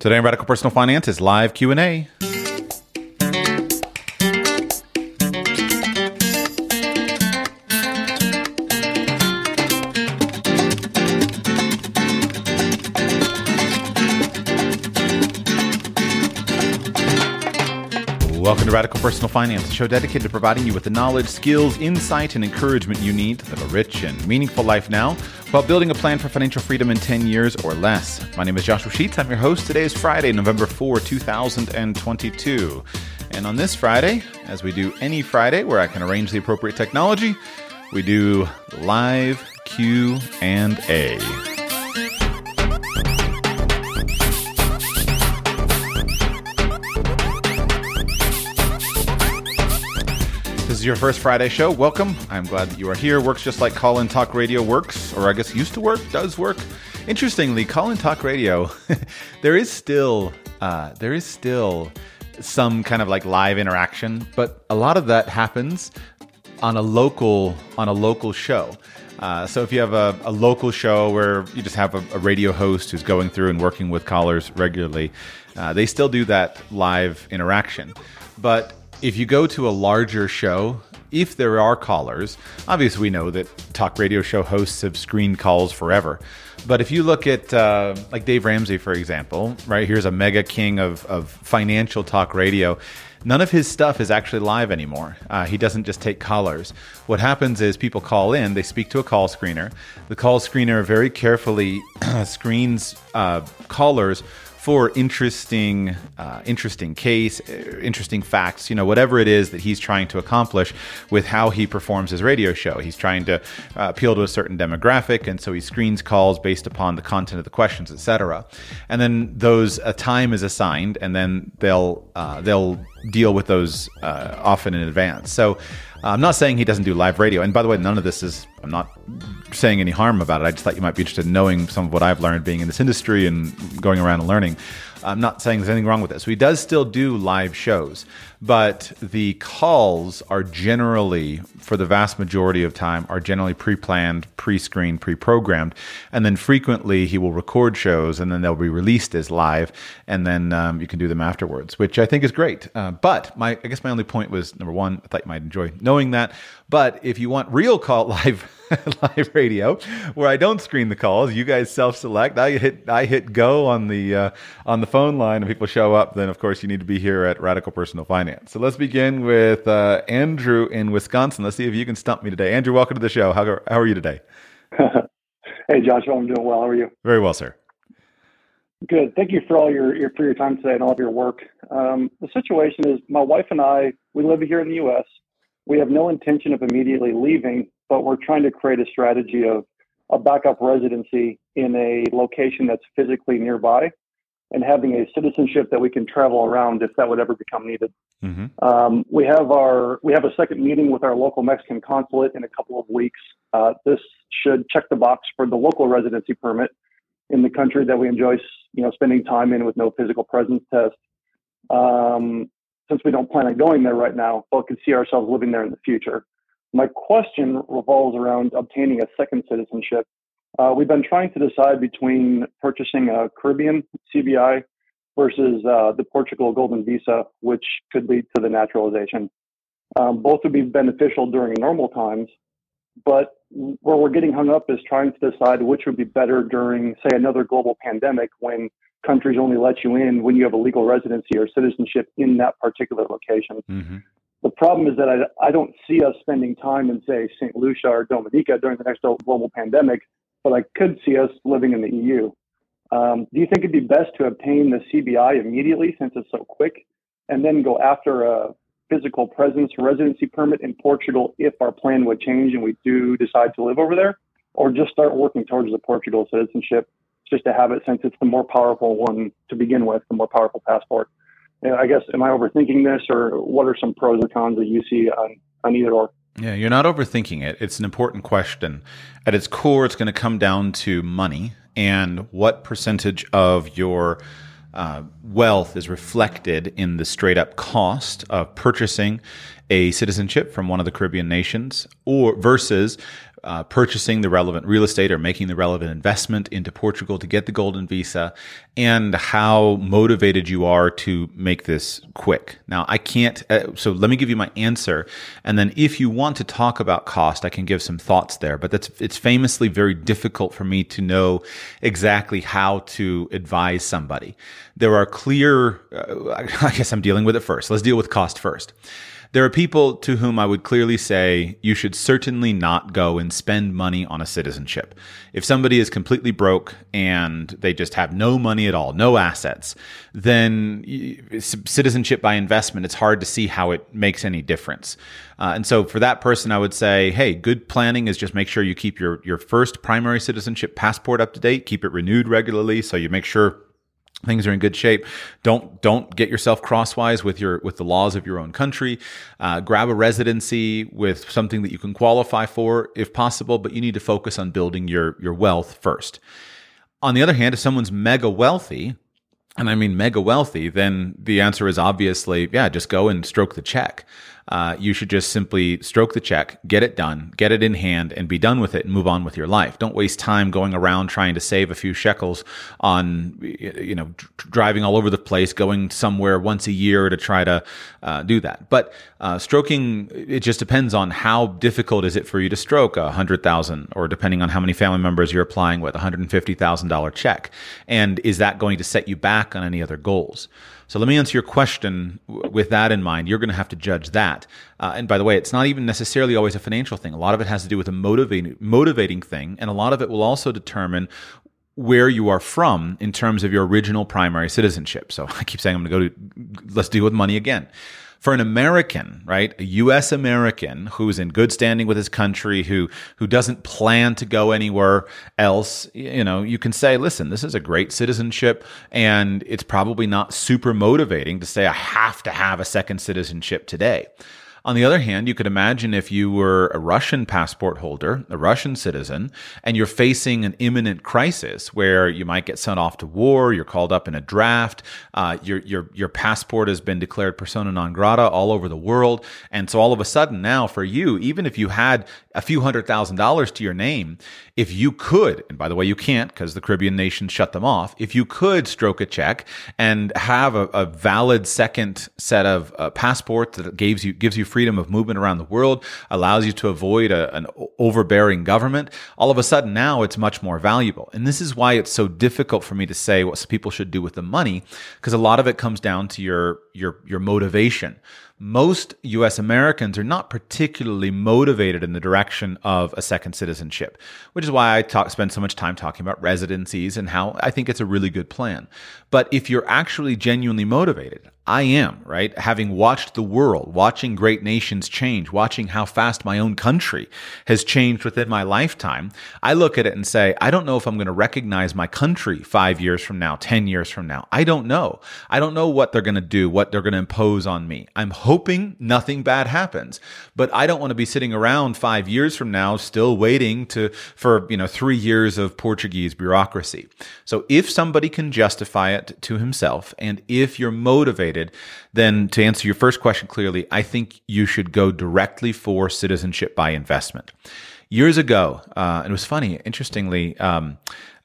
Today on Radical Personal Finance is live Q&A. Personal Finance, a show dedicated to providing you with the knowledge, skills, insight, and encouragement you need to live a rich and meaningful life now while building a plan for financial freedom in 10 years or less. My name is Joshua Sheets. I'm your host. Today is Friday, November 4, 2022. And on this Friday, as we do any Friday where I can arrange the appropriate technology, we do live Q and A. This is your first Friday show. Welcome. I'm glad that you are here. Works just like Call In Talk Radio works, or I guess used to work, does work. Interestingly, Call In Talk Radio, there is still uh, there is still some kind of like live interaction, but a lot of that happens on a local on a local show. Uh, so if you have a, a, local show where you just have a, a, radio host who's going through and working with callers regularly, uh, they still do that live interaction. But if you go to a larger show, if there are callers, obviously we know that talk radio show hosts have screened calls forever. But if you look at uh, like Dave Ramsey, for example, right here's a mega king of, of financial talk radio. None of his stuff is actually live anymore. Uh, he doesn't just take callers. What happens is people call in, they speak to a call screener. The call screener very carefully screens uh, callers for interesting, uh, interesting case, uh, interesting facts, you know, whatever it is that he's trying to accomplish with how he performs his radio show. He's trying to uh, appeal to a certain demographic, and so he screens calls based upon the content of the questions, etc. And then those a time is assigned, and then they'll uh, they'll deal with those uh, often in advance. So. Uh, I'm not saying he doesn't do live radio. And by the way, none of this is, I'm not saying any harm about it. I just thought you might be interested in knowing some of what I've learned being in this industry and going around and learning. I'm not saying there's anything wrong with this. So he does still do live shows, but the calls are generally, for the vast majority of time, are generally pre-planned, pre-screened, pre-programmed, and then frequently he will record shows and then they'll be released as live, and then um, you can do them afterwards, which I think is great. Uh, but my, I guess my only point was number one, I thought you might enjoy knowing that. But if you want real call live live radio, where I don't screen the calls. You guys self-select. I hit I hit go on the uh, on the phone line, and people show up. Then of course you need to be here at Radical Personal Finance. So let's begin with uh, Andrew in Wisconsin. Let's see if you can stump me today. Andrew, welcome to the show. How how are you today? hey, Joshua, I'm doing well. How are you? Very well, sir. Good. Thank you for all your, your for your time today and all of your work. Um, the situation is, my wife and I we live here in the U.S. We have no intention of immediately leaving, but we're trying to create a strategy of a backup residency in a location that's physically nearby and having a citizenship that we can travel around if that would ever become needed. Mm-hmm. Um, we have our we have a second meeting with our local Mexican consulate in a couple of weeks. Uh, this should check the box for the local residency permit in the country that we enjoy, you know, spending time in with no physical presence test. Um, since we don't plan on going there right now, but can see ourselves living there in the future. My question revolves around obtaining a second citizenship. Uh, we've been trying to decide between purchasing a Caribbean CBI versus uh, the Portugal Golden Visa, which could lead to the naturalization. Um, both would be beneficial during normal times, but where we're getting hung up is trying to decide which would be better during, say, another global pandemic when countries only let you in when you have a legal residency or citizenship in that particular location. Mm-hmm. The problem is that I, I don't see us spending time in, say, St. Lucia or Dominica during the next global pandemic, but I could see us living in the EU. Um, do you think it'd be best to obtain the CBI immediately since it's so quick and then go after a physical presence residency permit in Portugal if our plan would change and we do decide to live over there? Or just start working towards the Portugal citizenship just to have it since it's the more powerful one to begin with, the more powerful passport? I guess, am I overthinking this, or what are some pros or cons that you see on, on either or? Yeah, you're not overthinking it. It's an important question. At its core, it's going to come down to money and what percentage of your uh, wealth is reflected in the straight up cost of purchasing a citizenship from one of the Caribbean nations, or versus uh, purchasing the relevant real estate or making the relevant investment into Portugal to get the golden visa, and how motivated you are to make this quick. Now, I can't, uh, so let me give you my answer. And then if you want to talk about cost, I can give some thoughts there. But that's, it's famously very difficult for me to know exactly how to advise somebody. There are clear, uh, I guess I'm dealing with it first. Let's deal with cost first. There are people to whom I would clearly say you should certainly not go and spend money on a citizenship. If somebody is completely broke and they just have no money at all, no assets, then citizenship by investment, it's hard to see how it makes any difference. Uh, and so for that person, I would say, hey, good planning is just make sure you keep your, your first primary citizenship passport up to date, keep it renewed regularly so you make sure things are in good shape. Don't don't get yourself crosswise with your with the laws of your own country. Uh, grab a residency with something that you can qualify for if possible but you need to focus on building your your wealth first. On the other hand if someone's mega wealthy and I mean mega wealthy, then the answer is obviously, yeah, just go and stroke the check uh, you should just simply stroke the check, get it done, get it in hand, and be done with it and move on with your life. Don't waste time going around trying to save a few shekels on, you know, driving all over the place, going somewhere once a year to try to uh, do that. But uh, stroking, it just depends on how difficult is it for you to stroke a hundred thousand, or depending on how many family members you're applying with, a hundred and fifty thousand dollar check, and is that going to set you back on any other goals? So let me answer your question with that in mind. You're going to have to judge that. Uh, and by the way, it's not even necessarily always a financial thing. A lot of it has to do with a motivating, motivating thing, and a lot of it will also determine where you are from in terms of your original primary citizenship. So I keep saying I'm going to go to, let's deal with money again for an American, right, a U.S. American who's in good standing with his country, who who doesn't plan to go anywhere else, you know, you can say, listen, this is a great citizenship, and it's probably not super motivating to say I have to have a second citizenship today. On the other hand, you could imagine if you were a Russian passport holder, a Russian citizen, and you're facing an imminent crisis where you might get sent off to war, you're called up in a draft, uh, your your your passport has been declared persona non grata all over the world, and so all of a sudden now for you, even if you had a few hundred thousand dollars to your name, if you could, and by the way, you can't because the Caribbean nations shut them off, if you could stroke a check and have a, a valid second set of uh, passports that gives you gives you freedom of movement around the world, allows you to avoid a, an overbearing government, all of a sudden now it's much more valuable. And this is why it's so difficult for me to say what people should do with the money, because a lot of it comes down to your your your motivation most US Americans are not particularly motivated in the direction of a second citizenship, which is why I talk, spend so much time talking about residencies and how I think it's a really good plan. But if you're actually genuinely motivated, I am, right? Having watched the world, watching great nations change, watching how fast my own country has changed within my lifetime, I look at it and say, I don't know if I'm going to recognize my country five years from now, 10 years from now. I don't know. I don't know what they're going to do, what they're going to impose on me. I'm hoping nothing bad happens, but I don't want to be sitting around five years from now still waiting to, for, you know, three years of Portuguese bureaucracy. So if somebody can justify it to himself, and if you're motivated, then to answer your first question clearly, I think you should go directly for citizenship by investment. Years ago, uh, it was funny, interestingly, um,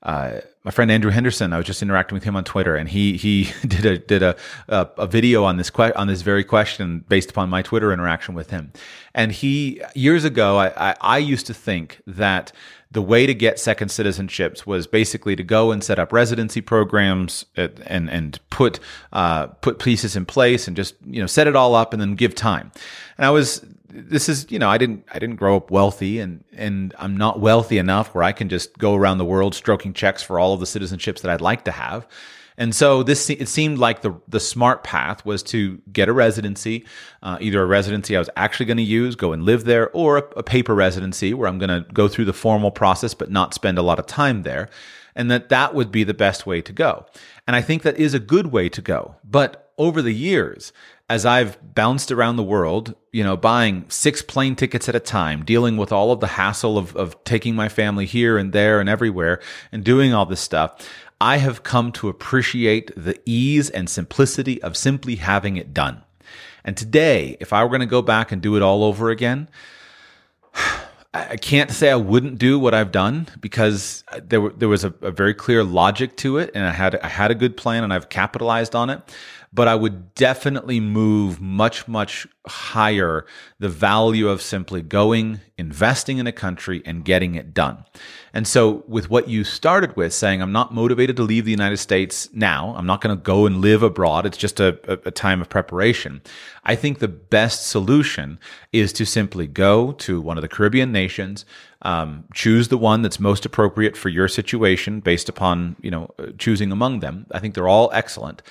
uh, my friend Andrew Henderson, I was just interacting with him on Twitter, and he he did a did a a, a video on this que- on this very question based upon my Twitter interaction with him. And he years ago, I, I, I used to think that the way to get second citizenships was basically to go and set up residency programs and and put uh, put pieces in place and just you know set it all up and then give time. And I was this is you know I didn't I didn't grow up wealthy and and I'm not wealthy enough where I can just go around the world stroking checks for all of the citizenships that I'd like to have. And so this it seemed like the the smart path was to get a residency, uh, either a residency I was actually going to use, go and live there, or a, a paper residency where I'm going to go through the formal process but not spend a lot of time there, and that that would be the best way to go. And I think that is a good way to go. But over the years, as I've bounced around the world, you know, buying six plane tickets at a time, dealing with all of the hassle of, of taking my family here and there and everywhere and doing all this stuff, I have come to appreciate the ease and simplicity of simply having it done. And today, if I were going to go back and do it all over again, I can't say I wouldn't do what I've done because uh, there there was a, a, very clear logic to it, and I had I had a good plan, and I've capitalized on it but I would definitely move much, much higher the value of simply going, investing in a country, and getting it done. And so, with what you started with, saying, I'm not motivated to leave the United States now, I'm not going to go and live abroad, it's just a, a, time of preparation. I think the best solution is to simply go to one of the Caribbean nations, um, choose the one that's most appropriate for your situation based upon, you know, choosing among them. I think they're all excellent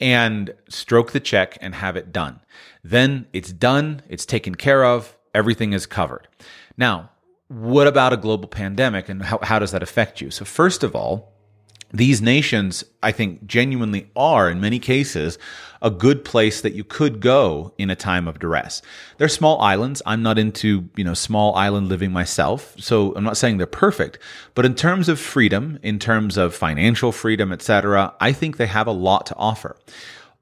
and stroke the check and have it done. Then it's done, it's taken care of, everything is covered. Now, what about a global pandemic and how, how does that affect you? So, first of all, these nations, I think, genuinely are, in many cases, a good place that you could go in a time of duress. They're small islands. I'm not into, you know, small island living myself. So I'm not saying they're perfect, but in terms of freedom, in terms of financial freedom, etc., I think they have a lot to offer.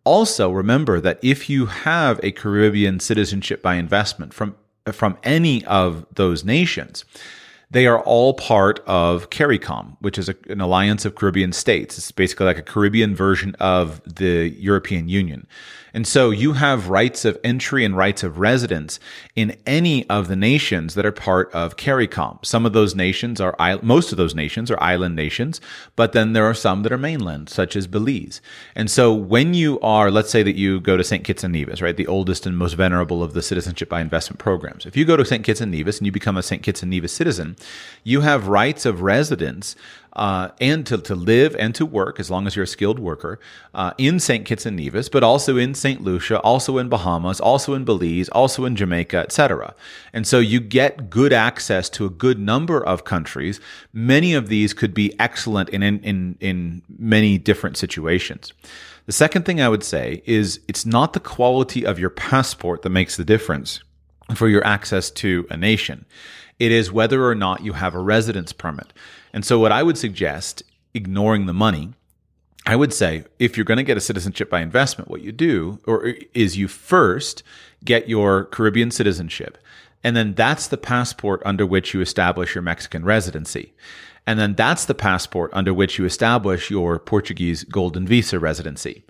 Also, remember that if you have a Caribbean citizenship by investment from from any of those nations, they are all part of CARICOM, which is a, an alliance of Caribbean states. It's basically like a Caribbean version of the European Union. And so you have rights of entry and rights of residence in any of the nations that are part of CARICOM. Some of those nations are, most of those nations are island nations, but then there are some that are mainland, such as Belize. And so when you are, let's say that you go to St. Kitts and Nevis, right, the oldest and most venerable of the citizenship by investment programs. If you go to St. Kitts and Nevis and you become a St. Kitts and Nevis citizen, you have rights of residence uh, and to, to live and to work, as long as you're a skilled worker, uh, in St. Kitts and Nevis, but also in St. Lucia, also in Bahamas, also in Belize, also in Jamaica, etc. And so you get good access to a good number of countries. Many of these could be excellent in, in, in, in many different situations. The second thing I would say is it's not the quality of your passport that makes the difference for your access to a nation. It is whether or not you have a residence permit. And so, what I would suggest, ignoring the money, I would say if you're going to get a citizenship by investment, what you do or uh, is you first get your Caribbean citizenship. And then that's the passport under which you establish your Mexican residency. And then that's the passport under which you establish your Portuguese golden visa residency.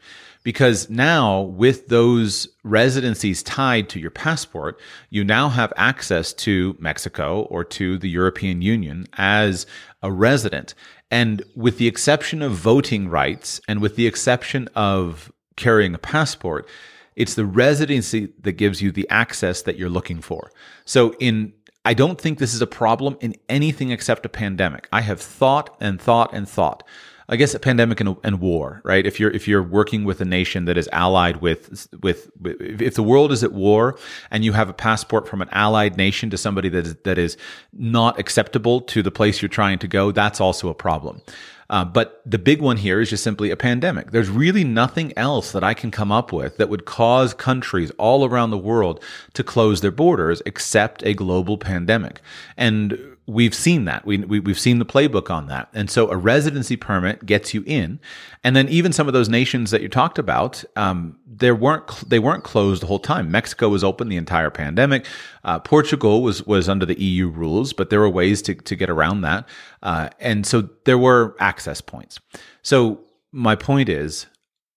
Because now, with those residencies tied to your passport, you now have access to Mexico or to the European Union as a resident. And with the exception of voting rights and with the exception of carrying a passport, it's the residency that gives you the access that you're looking for. So in I don't think this is a problem in anything except a pandemic. I have thought and thought and thought. I guess a pandemic and, and, war, right? If you're if you're working with a nation that is allied with with if the world is at war and you have a passport from an allied nation to somebody that is, that is not acceptable to the place you're trying to go, that's also a problem. Uh, but the big one here is just simply a pandemic. There's really nothing else that I can come up with that would cause countries all around the world to close their borders except a global pandemic. And we've seen that. We, we, have seen the playbook on that. And so a residency permit gets you in. And then even some of those nations that you talked about, um, there weren't, they weren't closed the whole time. Mexico was open the entire pandemic. Uh, Portugal was, was under the EU rules, but there were ways to, to get around that. Uh, and so there were access points. So my point is,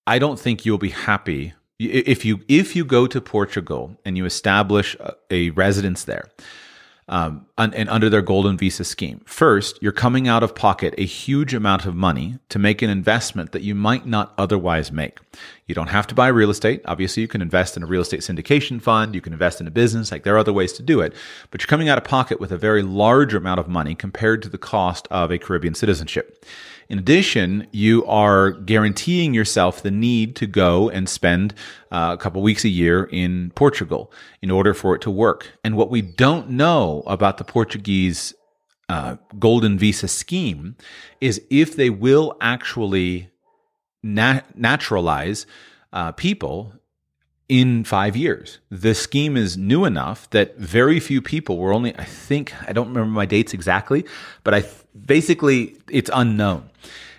I don't think you'll be happy if you, if you go to Portugal and you establish a, a residence there um, and under their golden visa scheme. First, you're coming out of pocket a huge amount of money to make an investment that you might not otherwise make. You don't have to buy real estate. Obviously, you can invest in a real estate syndication fund. You can invest in a business. Like there are other ways to do it, but you're coming out of pocket with a very large amount of money compared to the cost of a Caribbean citizenship. In addition, you are guaranteeing yourself the need to go and spend uh, a couple weeks a year in Portugal in order for it to work. And what we don't know about the Portuguese uh, golden visa scheme is if they will actually nat- naturalize uh, people in five years. The scheme is new enough that very few people were only, I think, I don't remember my dates exactly, but I basically it's unknown.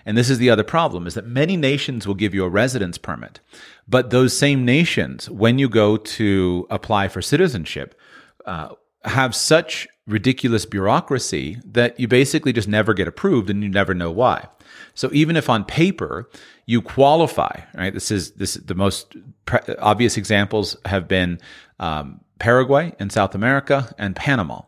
And this is the other problem is that many nations will give you a residence permit. But those same nations, when you go to apply for citizenship, uh, have such ridiculous bureaucracy that you basically just never get approved and you never know why. So even if on paper you qualify, right? This is this the most pre- obvious examples have been um, Paraguay in South America and Panama.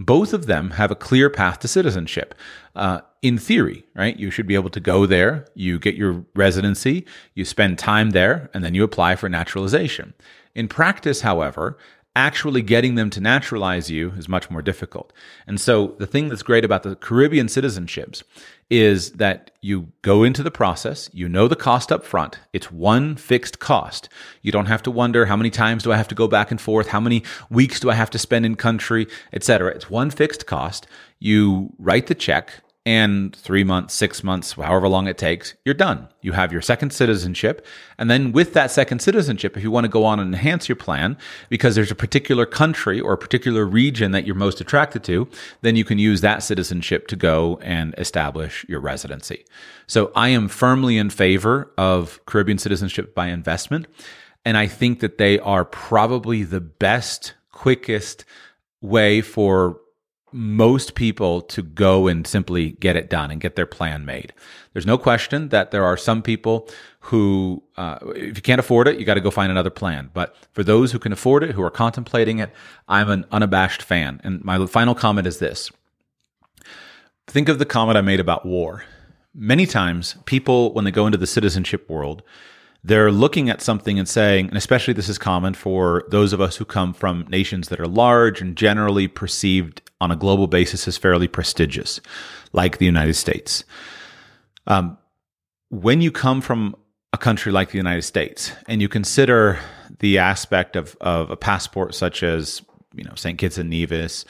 Both of them have a clear path to citizenship. Uh, in theory, right? You should be able to go there, you get your residency, you spend time there, and then you apply for naturalization. In practice, however, actually getting them to naturalize you is much more difficult. And so the thing that's great about the Caribbean citizenships is that you go into the process, you know the cost up front. It's one fixed cost. You don't have to wonder how many times do I have to go back and forth, how many weeks do I have to spend in country, etc. It's one fixed cost. You write the check, and three months, six months, however long it takes, you're done. You have your second citizenship. And then with that second citizenship, if you want to go on and enhance your plan because there's a particular country or a particular region that you're most attracted to, then you can use that citizenship to go and establish your residency. So I am firmly in favor of Caribbean citizenship by investment. And I think that they are probably the best, quickest way for most people to go and simply get it done and get their plan made. There's no question that there are some people who, uh, if you can't afford it, you got to go find another plan. But for those who can afford it, who are contemplating it, I'm an unabashed fan. And my final comment is this think of the comment I made about war. Many times, people, when they go into the citizenship world, they're looking at something and saying, and especially this is common for those of us who come from nations that are large and generally perceived on a global basis as fairly prestigious, like the United States. Um, when you come from a country like the United States and you consider the aspect of, of a passport such as, you know, St. Kitts and Nevis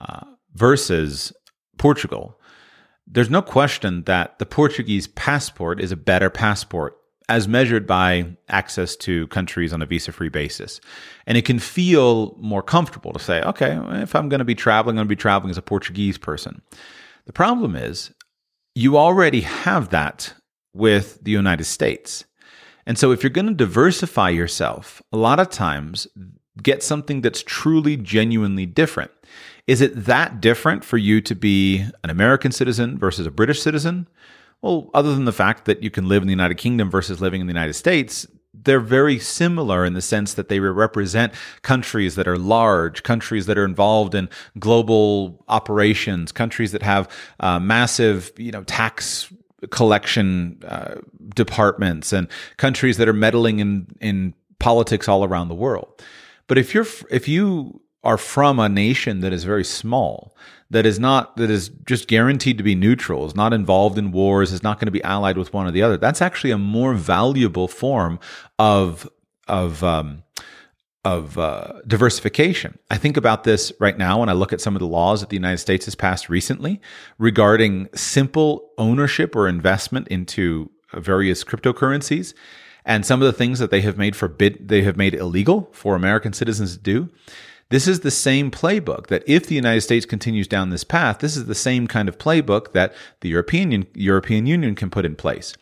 uh, versus Portugal, there's no question that the Portuguese passport is a better passport as measured by access to countries on a visa free basis. And it can feel more comfortable to say, okay, if I'm going to be traveling, I'm going to be traveling as a Portuguese person. The problem is, you already have that with the United States. And so if you're going to diversify yourself, a lot of times get something that's truly, genuinely different. Is it that different for you to be an American citizen versus a British citizen? Well, other than the fact that you can live in the United Kingdom versus living in the United States, they're very similar in the sense that they represent countries that are large, countries that are involved in global operations, countries that have uh, massive, you know, tax collection uh, departments, and countries that are meddling in in politics all around the world. But if you're if you are from a nation that is very small, that is not that is just guaranteed to be neutral, is not involved in wars, is not going to be allied with one or the other. That's actually a more valuable form of of um, of uh, diversification. I think about this right now when I look at some of the laws that the United States has passed recently regarding simple ownership or investment into various cryptocurrencies and some of the things that they have made forbid they have made illegal for American citizens to do. This is the same playbook that if the United States continues down this path, this is the same kind of playbook that the European, European Union can put in place.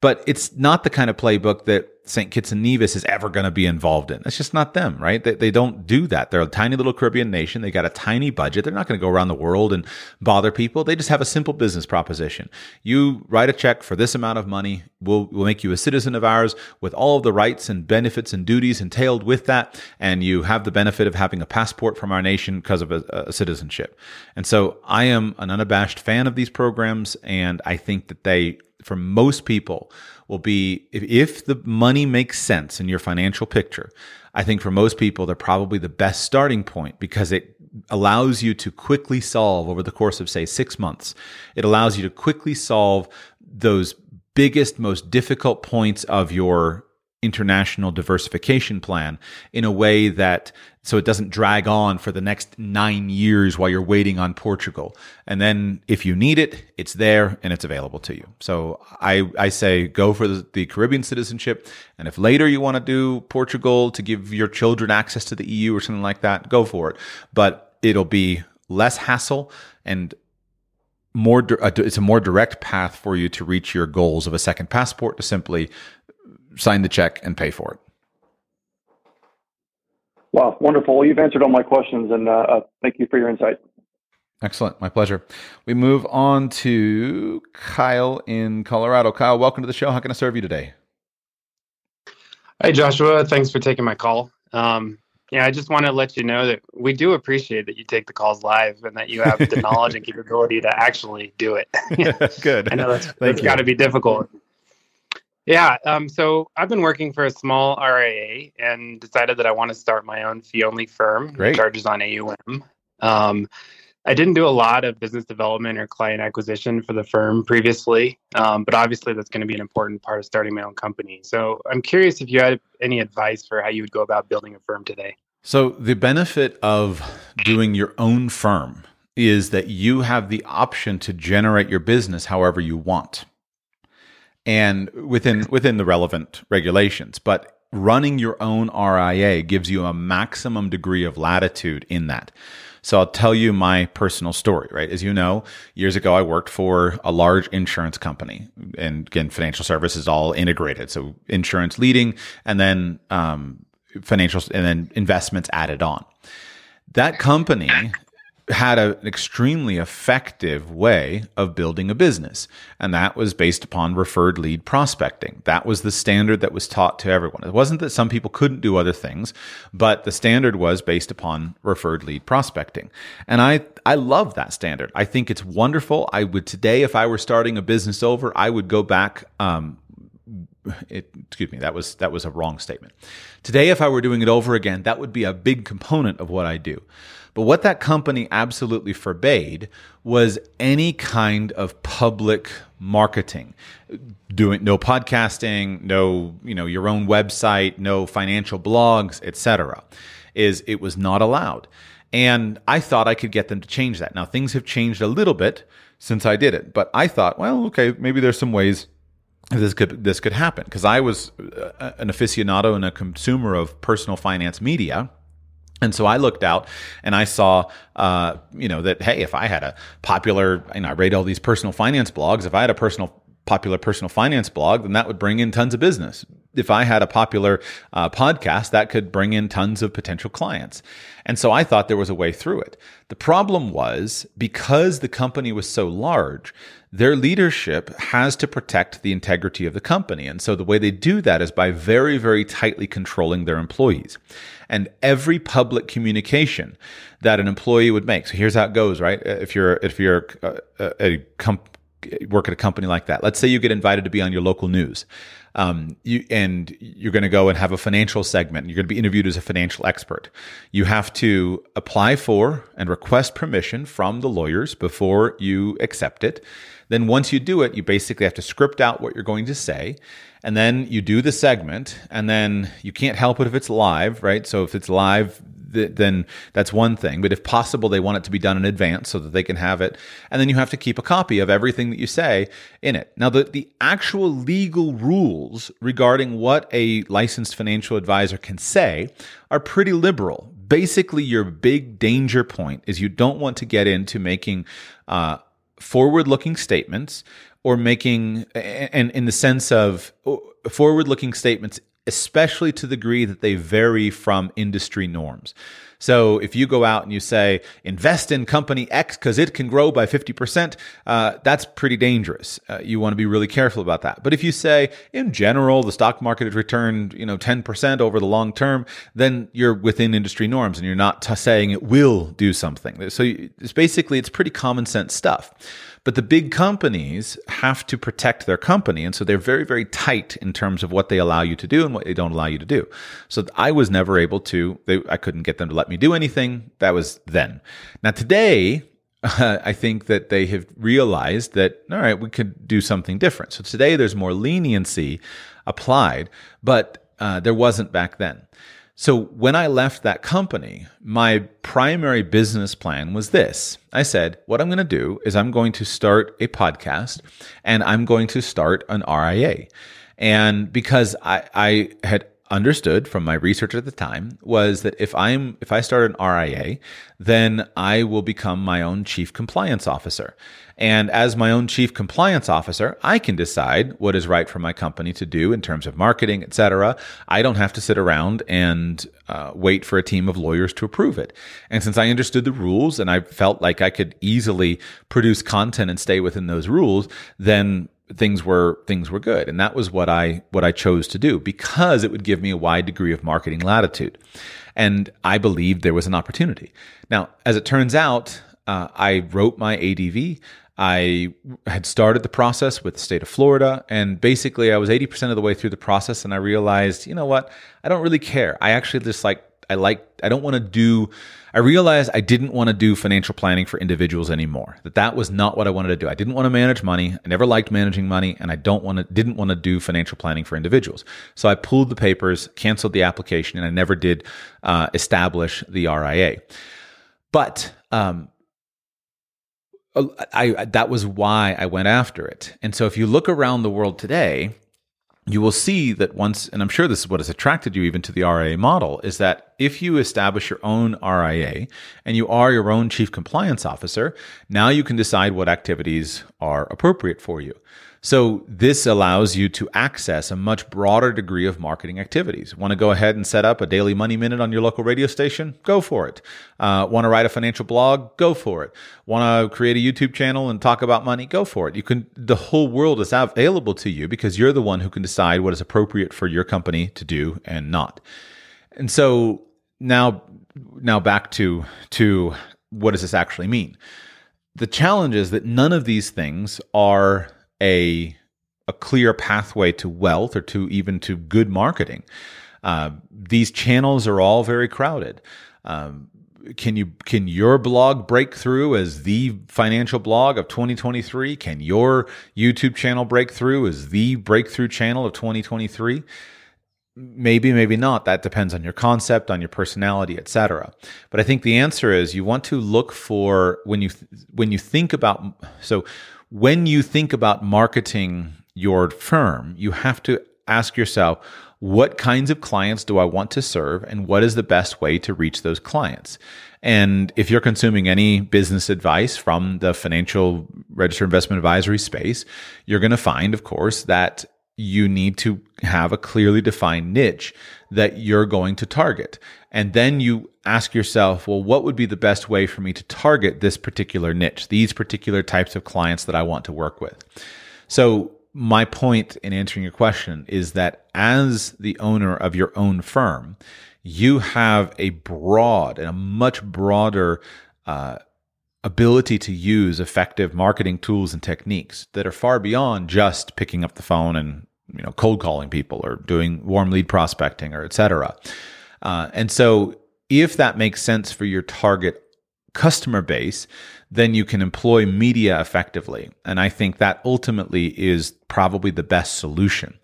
But it's not the kind of playbook that St. Kitts and Nevis is ever going to be involved in. That's just not them, right? They, they don't do that. They're a tiny little Caribbean nation. They got a tiny budget. They're not going to go around the world and bother people. They just have a simple business proposition. You write a check for this amount of money. We'll, we'll make you a citizen of ours with all of the rights and benefits and duties entailed with that. And you have the benefit of having a passport from our nation because of a, a citizenship. And so I am an unabashed fan of these programs. And I think that they, for most people, will be if, if the money makes sense in your financial picture. I think for most people, they're probably the best starting point because it allows you to quickly solve over the course of, say, six months. It allows you to quickly solve those biggest, most difficult points of your international diversification plan in a way that so it doesn't drag on for the next nine years while you're waiting on Portugal. And then if you need it, it's there and it's available to you. So I, I say go for the, the Caribbean citizenship. And if later you want to do Portugal to give your children access to the EU or something like that, go for it. But it'll be less hassle and more uh, it's a more direct path for you to reach your goals of a second passport to simply sign the check and pay for it. Wow, wonderful. Well, you've answered all my questions, and uh, uh, thank you for your insight. Excellent. My pleasure. We move on to Kyle in Colorado. Kyle, welcome to the show. How can I serve you today? Hey, Joshua. Thanks for taking my call. Um, yeah, I just want to let you know that we do appreciate that you take the calls live and that you have the knowledge and capability to actually do it. Good. I know that's, that's got to be difficult. Yeah. Um, so I've been working for a small RIA and decided that I want to start my own fee only firm Great. charges on AUM. Um, I didn't do a lot of business development or client acquisition for the firm previously, um, but obviously that's going to be an important part of starting my own company. So I'm curious if you had any advice for how you would go about building a firm today. So the benefit of doing your own firm is that you have the option to generate your business however you want and within within the relevant regulations but running your own RIA gives you a maximum degree of latitude in that so I'll tell you my personal story, right? As you know, years ago, I worked for a large insurance company and again, financial services all integrated. So insurance leading and then, um, financial and then investments added on. That company had a, an extremely effective way of building a business. And that was based upon referred lead prospecting. That was the standard that was taught to everyone. It wasn't that some people couldn't do other things, but the standard was based upon referred lead prospecting. And I, I love that standard. I think it's wonderful. I would today, if I were starting a business over, I would go back, um, it, excuse me, that was that was a wrong statement. Today, if I were doing it over again, that would be a big component of what I do. But what that company absolutely forbade was any kind of public marketing. Doing no podcasting, no, you know, your own website, no financial blogs, etc. Is it was not allowed. And I thought I could get them to change that. Now things have changed a little bit since I did it, but I thought, well, okay, maybe there's some ways this could this could happen because I was uh, an aficionado and a consumer of personal finance media and so I looked out and I saw, uh, you know, that hey, if I had a popular, you know, I read all these personal finance blogs. If I had a personal popular personal finance blog, then that would bring in tons of business. If I had a popular uh, podcast, that could bring in tons of potential clients. And so I thought there was a way through it. The problem was because the company was so large, their leadership has to protect the integrity of the company. And so the way they do that is by very, very tightly controlling their employees. And every public communication that an employee would make. So here's how it goes, right? Uh, if you're, if you're a, a, a comp- work at a company like that, let's say you get invited to be on your local news um, you, and you're going to go and have a financial segment. You're going to be interviewed as a financial expert. You have to apply for and request permission from the lawyers before you accept it. Then once you do it, you basically have to script out what you're going to say. And then you do the segment, and then you can't help it if it's live, right? So if it's live, then that's one thing. But if possible, they want it to be done in advance so that they can have it. And then you have to keep a copy of everything that you say in it. Now, the, the actual legal rules regarding what a licensed financial advisor can say are pretty liberal. Basically, your big danger point is you don't want to get into making uh, forward looking statements or making, and in the sense of forward looking statements especially to the degree that they vary from industry norms. So if you go out and you say, invest in company X because it can grow by 50%, uh, that's pretty dangerous. Uh, you want to be really careful about that. But if you say, in general, the stock market has returned, you know, 10% over the long term, then you're within industry norms and you're not t- saying it will do something. So it's basically, it's pretty common sense stuff. But the big companies have to protect their company. And so they're very, very tight in terms of what they allow you to do and what they don't allow you to do. So I was never able to, they, I couldn't get them to let me do anything. That was then. Now today, uh, I think that they have realized that, all right, we could do something different. So today there's more leniency applied, but uh, there wasn't back then. So when I left that company, my primary business plan was this. I said, what I'm going to do is I'm going to start a podcast and I'm going to start an RIA. And because I, I had understood from my research at the time was that if I'm if I start an RIA, then I will become my own chief compliance officer. And as my own chief compliance officer, I can decide what is right for my company to do in terms of marketing, et cetera. I don't have to sit around and uh, wait for a team of lawyers to approve it. And since I understood the rules and I felt like I could easily produce content and stay within those rules, then things were things were good and that was what i what i chose to do because it would give me a wide degree of marketing latitude and i believed there was an opportunity now as it turns out uh, i wrote my adv i had started the process with the state of florida and basically i was 80% of the way through the process and i realized you know what i don't really care i actually just like i like i don't want to do I realized I didn't want to do financial planning for individuals anymore. That that was not what I wanted to do. I didn't want to manage money. I never liked managing money, and I don't want to didn't want to do financial planning for individuals. So I pulled the papers, canceled the application, and I never did uh, establish the RIA. But um, I, that was why I went after it. And so if you look around the world today, you will see that once, and I'm sure this is what has attracted you even to the RIA model, is that if you establish your own RIA and you are your own chief compliance officer, now you can decide what activities are appropriate for you. So this allows you to access a much broader degree of marketing activities. Want to go ahead and set up a daily money minute on your local radio station? Go for it. Uh, want to write a financial blog? Go for it. Want to create a YouTube channel and talk about money? Go for it. You can. The whole world is available to you because you're the one who can decide what is appropriate for your company to do and not. And so now, now back to to what does this actually mean? The challenge is that none of these things are a a clear pathway to wealth or to even to good marketing. Uh, these channels are all very crowded. Um, can you can your blog break through as the financial blog of 2023? Can your YouTube channel break through as the breakthrough channel of 2023? Maybe, maybe not. That depends on your concept, on your personality, etc. But I think the answer is you want to look for when you when you think about so when you think about marketing your firm, you have to ask yourself, what kinds of clients do I want to serve and what is the best way to reach those clients? And if you're consuming any business advice from the financial registered investment advisory space, you're going to find, of course, that you need to have a clearly defined niche that you're going to target. And then you ask yourself, well, what would be the best way for me to target this particular niche, these particular types of clients that I want to work with? So, my point in answering your question is that as the owner of your own firm, you have a broad and a much broader uh, ability to use effective marketing tools and techniques that are far beyond just picking up the phone and you know cold calling people or doing warm lead prospecting or etc. Uh, and so if that makes sense for your target customer base, then you can employ media effectively. And I think that ultimately is probably the best solution.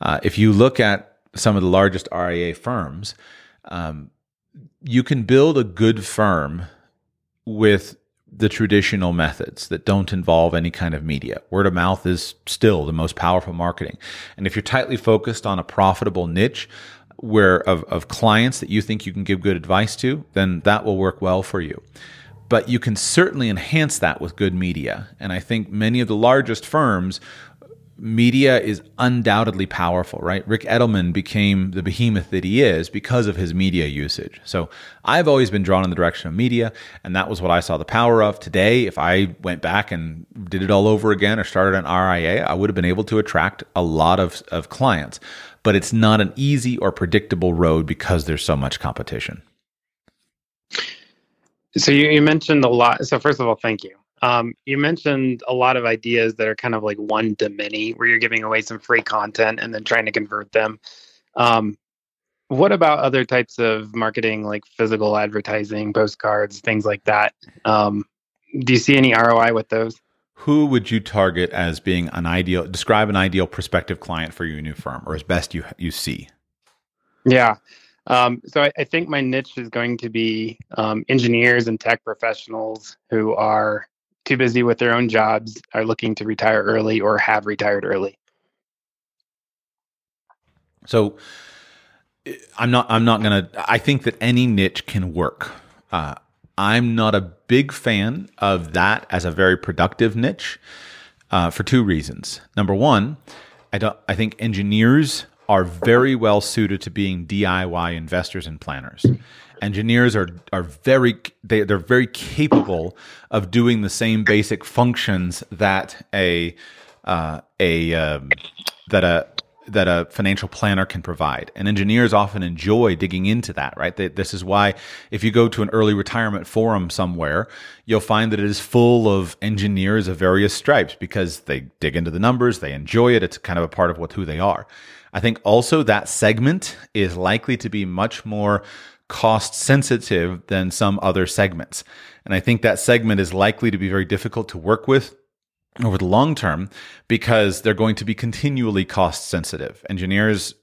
Uh, if you look at some of the largest RIA firms, um, you can build a good firm with the traditional methods that don't involve any kind of media. Word of mouth is still the most powerful marketing. And if you're tightly focused on a profitable niche, where of, of clients that you think you can give good advice to, then that will work well for you. But you can certainly enhance that with good media. And I think many of the largest firms, media is undoubtedly powerful, right? Ric Edelman became the behemoth that he is because of his media usage. So I've always been drawn in the direction of media, and that was what I saw the power of. Today, if I went back and did it all over again or started an RIA, I would have been able to attract a lot of, of clients but it's not an easy or predictable road because there's so much competition. So you, you mentioned a lot. So first of all, thank you. Um, you mentioned a lot of ideas that are kind of like one to many, where you're giving away some free content and then trying to convert them. Um, what about other types of marketing, like physical advertising, postcards, things like that? Um, do you see any ROI with those? who would you target as being an ideal describe an ideal prospective client for your new firm or as best you you see yeah um, so I, I, think my niche is going to be um, engineers and tech professionals who are too busy with their own jobs are looking to retire early or have retired early so I'm not. I'm not gonna. I think that any niche can work. Uh, I'm not a big fan of that as a very productive niche uh, for two reasons. Number one, I don't. I think engineers are very well suited to being DIY investors and planners. Engineers are are very they they're very capable of doing the same basic functions that a uh, a um, that a that a financial planner can provide. And engineers often enjoy digging into that, right? this is why if you go to an early retirement forum somewhere, you'll find that it is full of engineers of various stripes because they dig into the numbers, they enjoy it, it's kind of a part of what who they are. I think also that segment is likely to be much more cost sensitive than some other segments. And I think that segment is likely to be very difficult to work with over the long term because they're going to be continually cost sensitive. Engineers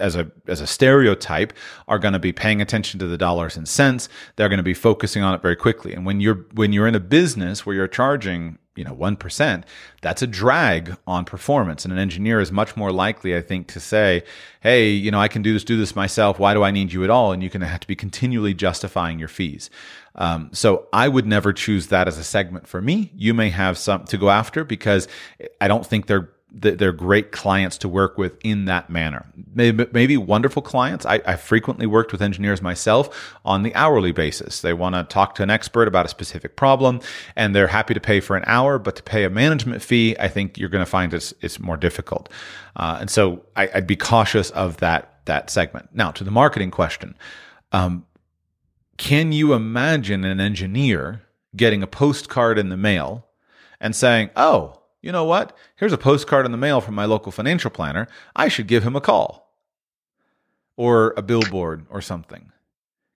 as a as a stereotype are going to be paying attention to the dollars and cents they're going to be focusing on it very quickly and when you're when you're in a business where you're charging you know 1% that's a drag on performance. And an engineer is much more likely i think to say hey you know i can do this do this myself. Why do i need you at all? And going to have to be continually justifying your fees. Um, so I would never choose that as a segment for me. You may have some to go after because I don't think they're they're great clients to work with in that manner. Maybe, wonderful clients. I, I, frequently worked with engineers myself on the hourly basis. They want to talk to an expert about a specific problem and they're happy to pay for an hour, but to pay a management fee, I think you're going to find it's, it's more difficult. Uh, and so I, would be cautious of that, that segment. Now to the marketing question. Um, can you imagine an engineer getting a postcard in the mail and saying, Oh, you know what? Here's a postcard in the mail from my local financial planner. I should give him a call or a billboard or something.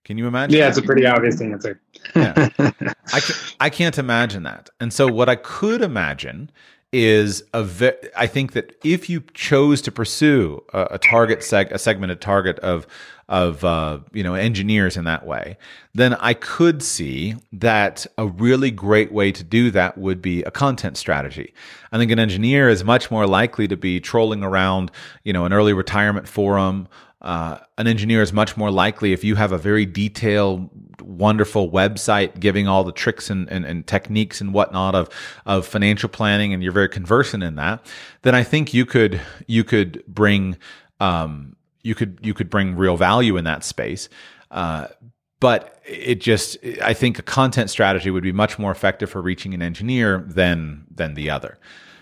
Can you imagine? Yeah, that? it's a pretty obvious answer. yeah. I, I can't imagine that. And so, what I could imagine is a ve- I think that if you chose to pursue a, a target seg- a segmented target of of uh, you know engineers in that way, then I could see that a really great way to do that would be a content strategy. I think an engineer is much more likely to be trolling around, you know, an early retirement forum uh, an engineer is much more likely if you have a very detailed, wonderful website giving all the tricks and, and, and, techniques and whatnot of of financial planning, and you're very conversant in that. Then I think you could you could bring um, you could you could bring real value in that space. Uh, but it just I think a content strategy would be much more effective for reaching an engineer than than the other.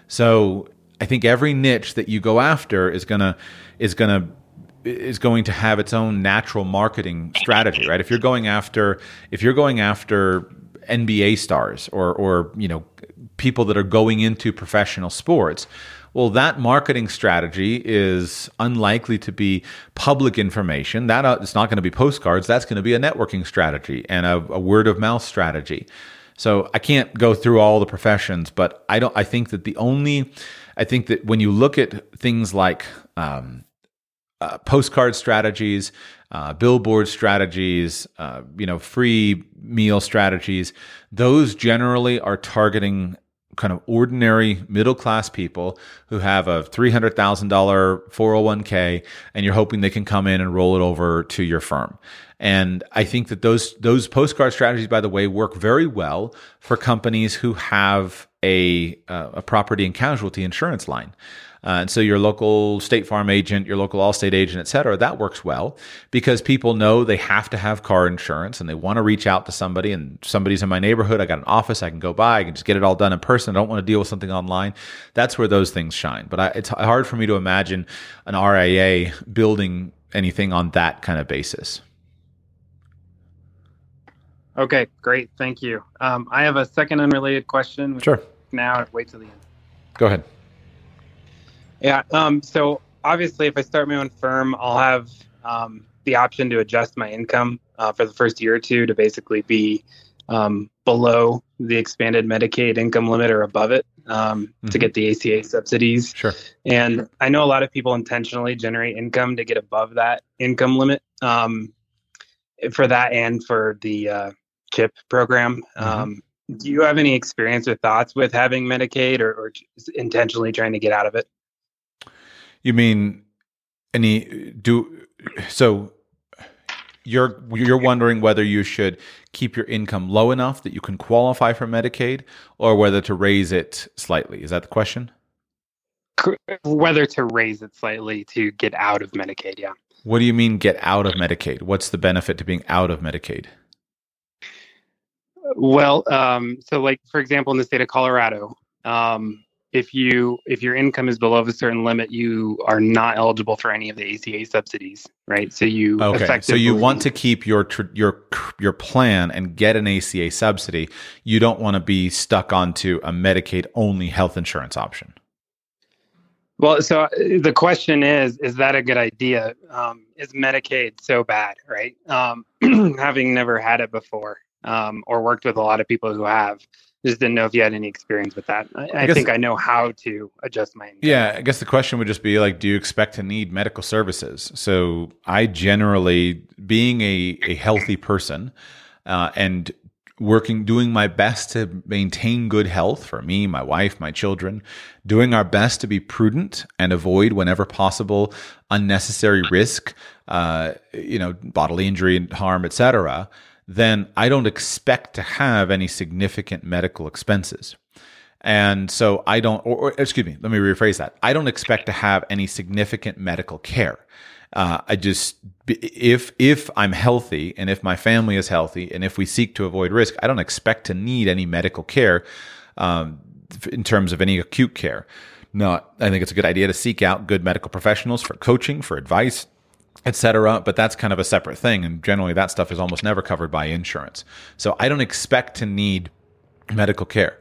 So I think every niche that you go after is gonna is gonna is going to have its own natural marketing strategy, right? If you're going after if you're going after NBA stars or or you know people that are going into professional sports, well, that marketing strategy is unlikely to be public information. That uh, it's not going to be postcards. That's going to be a networking strategy and a, a word of mouth strategy. So I can't go through all the professions, but I don't. I think that the only, I think that when you look at things like um, uh, postcard strategies, uh, billboard strategies, uh, you know, free meal strategies. Those generally are targeting kind of ordinary middle class people who have a $300,000 401k and you're hoping they can come in and roll it over to your firm. And I think that those those postcard strategies by the way work very well for companies who have a uh, a property and casualty insurance line. Uh, and so your local State Farm agent, your local Allstate agent, et cetera, that works well because people know they have to have car insurance and they want to reach out to somebody and somebody's in my neighborhood. I got an office. I can go by. I can just get it all done in person. I don't want to deal with something online. That's where those things shine. But I, it's hard for me to imagine an RIA building anything on that kind of basis. Okay, great. Thank you. Um, I have a second unrelated question. Sure. Now, wait till the end. Go ahead. Yeah. Um, so obviously, if I start my own firm, I'll have um, the option to adjust my income uh, for the first year or two to basically be um, below the expanded Medicaid income limit or above it um, mm-hmm. to get the ACA subsidies. Sure. And I know a lot of people intentionally generate income to get above that income limit um, for that and for the uh, CHIP program. Mm-hmm. Um, do you have any experience or thoughts with having Medicaid or, or intentionally trying to get out of it? You mean any do so you're you're wondering whether you should keep your income low enough that you can qualify for Medicaid, or whether to raise it slightly. Is that the question? Whether to raise it slightly to get out of Medicaid, yeah. What do you mean get out of Medicaid? What's the benefit to being out of Medicaid? Well, um, so like for example, in the state of Colorado, um, if you if your income is below a certain limit, you are not eligible for any of the ACA subsidies, right? So you okay. So you want to keep your your your plan and get an ACA subsidy. You don't want to be stuck onto a Medicaid only health insurance option. Well, so uh, the question is: Is that a good idea? Um, is Medicaid so bad, right? Um, having never had it before um, or worked with a lot of people who have just didn't know if you had any experience with that. I, I, think I know how to adjust my. Income. Yeah, I guess the question would just be like, do you expect to need medical services? So I generally, being a a healthy person, uh, and working doing my best to maintain good health for me my wife my children doing our best to be prudent and avoid whenever possible unnecessary risk uh, you know bodily injury and harm etc then I don't expect to have any significant medical expenses. And so I don't, or, or, excuse me, let me rephrase that. I don't expect to have any significant medical care. Uh, I just, if if I'm healthy and if my family is healthy and if we seek to avoid risk, I don't expect to need any medical care um, in terms of any acute care. No, I think it's a good idea to seek out good medical professionals for coaching, for advice, etc. But that's kind of a separate thing. And generally, that stuff is almost never covered by insurance. So I don't expect to need medical care.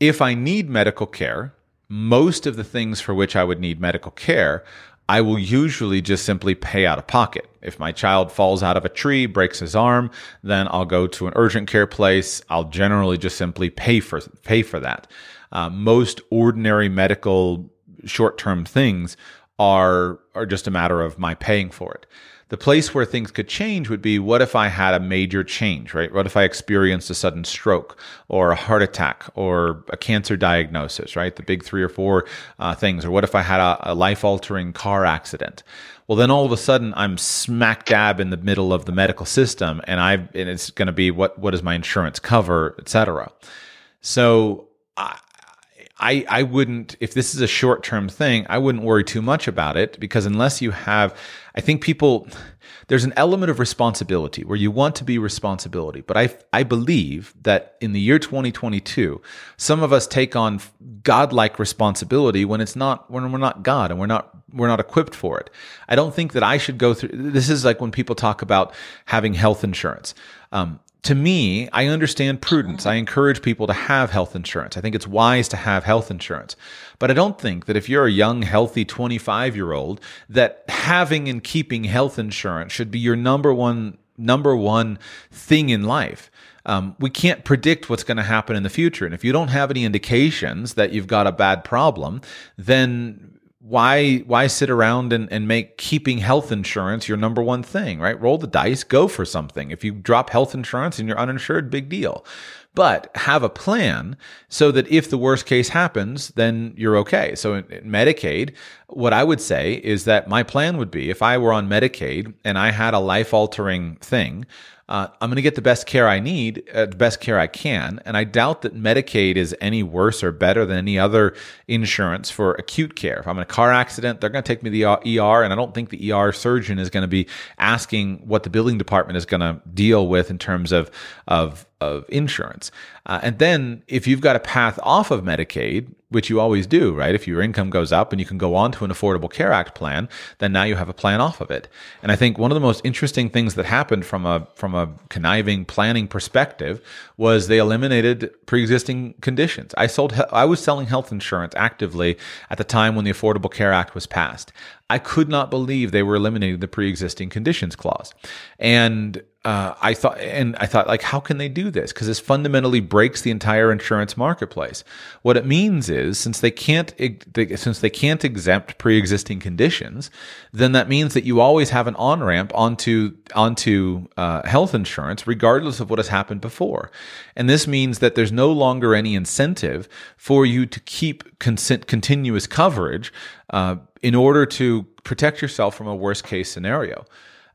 If I need medical care, most of the things for which I would need medical care, I will usually just simply pay out of pocket. If my child falls out of a tree, breaks his arm, then I'll go to an urgent care place. I'll generally just simply pay for pay for that. Uh, most ordinary medical short-term things are are just a matter of my paying for it. The place where things could change would be what if I had a major change, right? What if I experienced a sudden stroke or a heart attack or a cancer diagnosis, right? The big three or four uh, things. Or what if I had a, a life altering car accident? Well, then all of a sudden I'm smack dab in the middle of the medical system and I and it's going to be what what does my insurance cover, et cetera. So I, I, I wouldn't, if this is a short term thing, I wouldn't worry too much about it because unless you have, I think people, there's an element of responsibility where you want to be responsibility. But I, I believe that in the year 2022, some of us take on godlike responsibility when it's not, when we're not God and we're not, we're not equipped for it. I don't think that I should go through, this is like when people talk about having health insurance. Um, to me, I understand prudence. I encourage people to have health insurance. I think it's wise to have health insurance. But I don't think that if you're a young, healthy 25 year old, that having and keeping health insurance should be your number one, number one thing in life. Um, we can't predict what's going to happen in the future. And if you don't have any indications that you've got a bad problem, then why why sit around and, and make keeping health insurance your number one thing right? Roll the dice go for something. If you drop health insurance and you're uninsured big deal. But have a plan so that if the worst case happens then you're okay. So in, in medicaid what i would say is that my plan would be if i were on medicaid and i had a life altering thing uh, I'm going to get the best care I need, uh, the best care I can. And I doubt that Medicaid is any worse or better than any other insurance for acute care. If I'm in a car accident, they're going to take me to the ER, and I don't think the ER surgeon is going to be asking what the billing department is going to deal with in terms of of of insurance. Uh, and then if you've got a path off of Medicaid, which you always do, right? If your income goes up and you can go on to an Affordable Care Act plan, then now you have a plan off of it. And I think one of the most interesting things that happened from a from a conniving planning perspective was they eliminated pre-existing conditions. I sold I was selling health insurance actively at the time when the Affordable Care Act was passed. I could not believe they were eliminating the pre-existing conditions clause. And uh, I thought, and I thought, like, how can they do this? Because this fundamentally breaks the entire insurance marketplace. What it means is, since they can't, since they can't exempt pre-existing conditions, then that means that you always have an on ramp onto onto uh, health insurance, regardless of what has happened before. And this means that there's no longer any incentive for you to keep consent, continuous coverage uh, in order to protect yourself from a worst case scenario.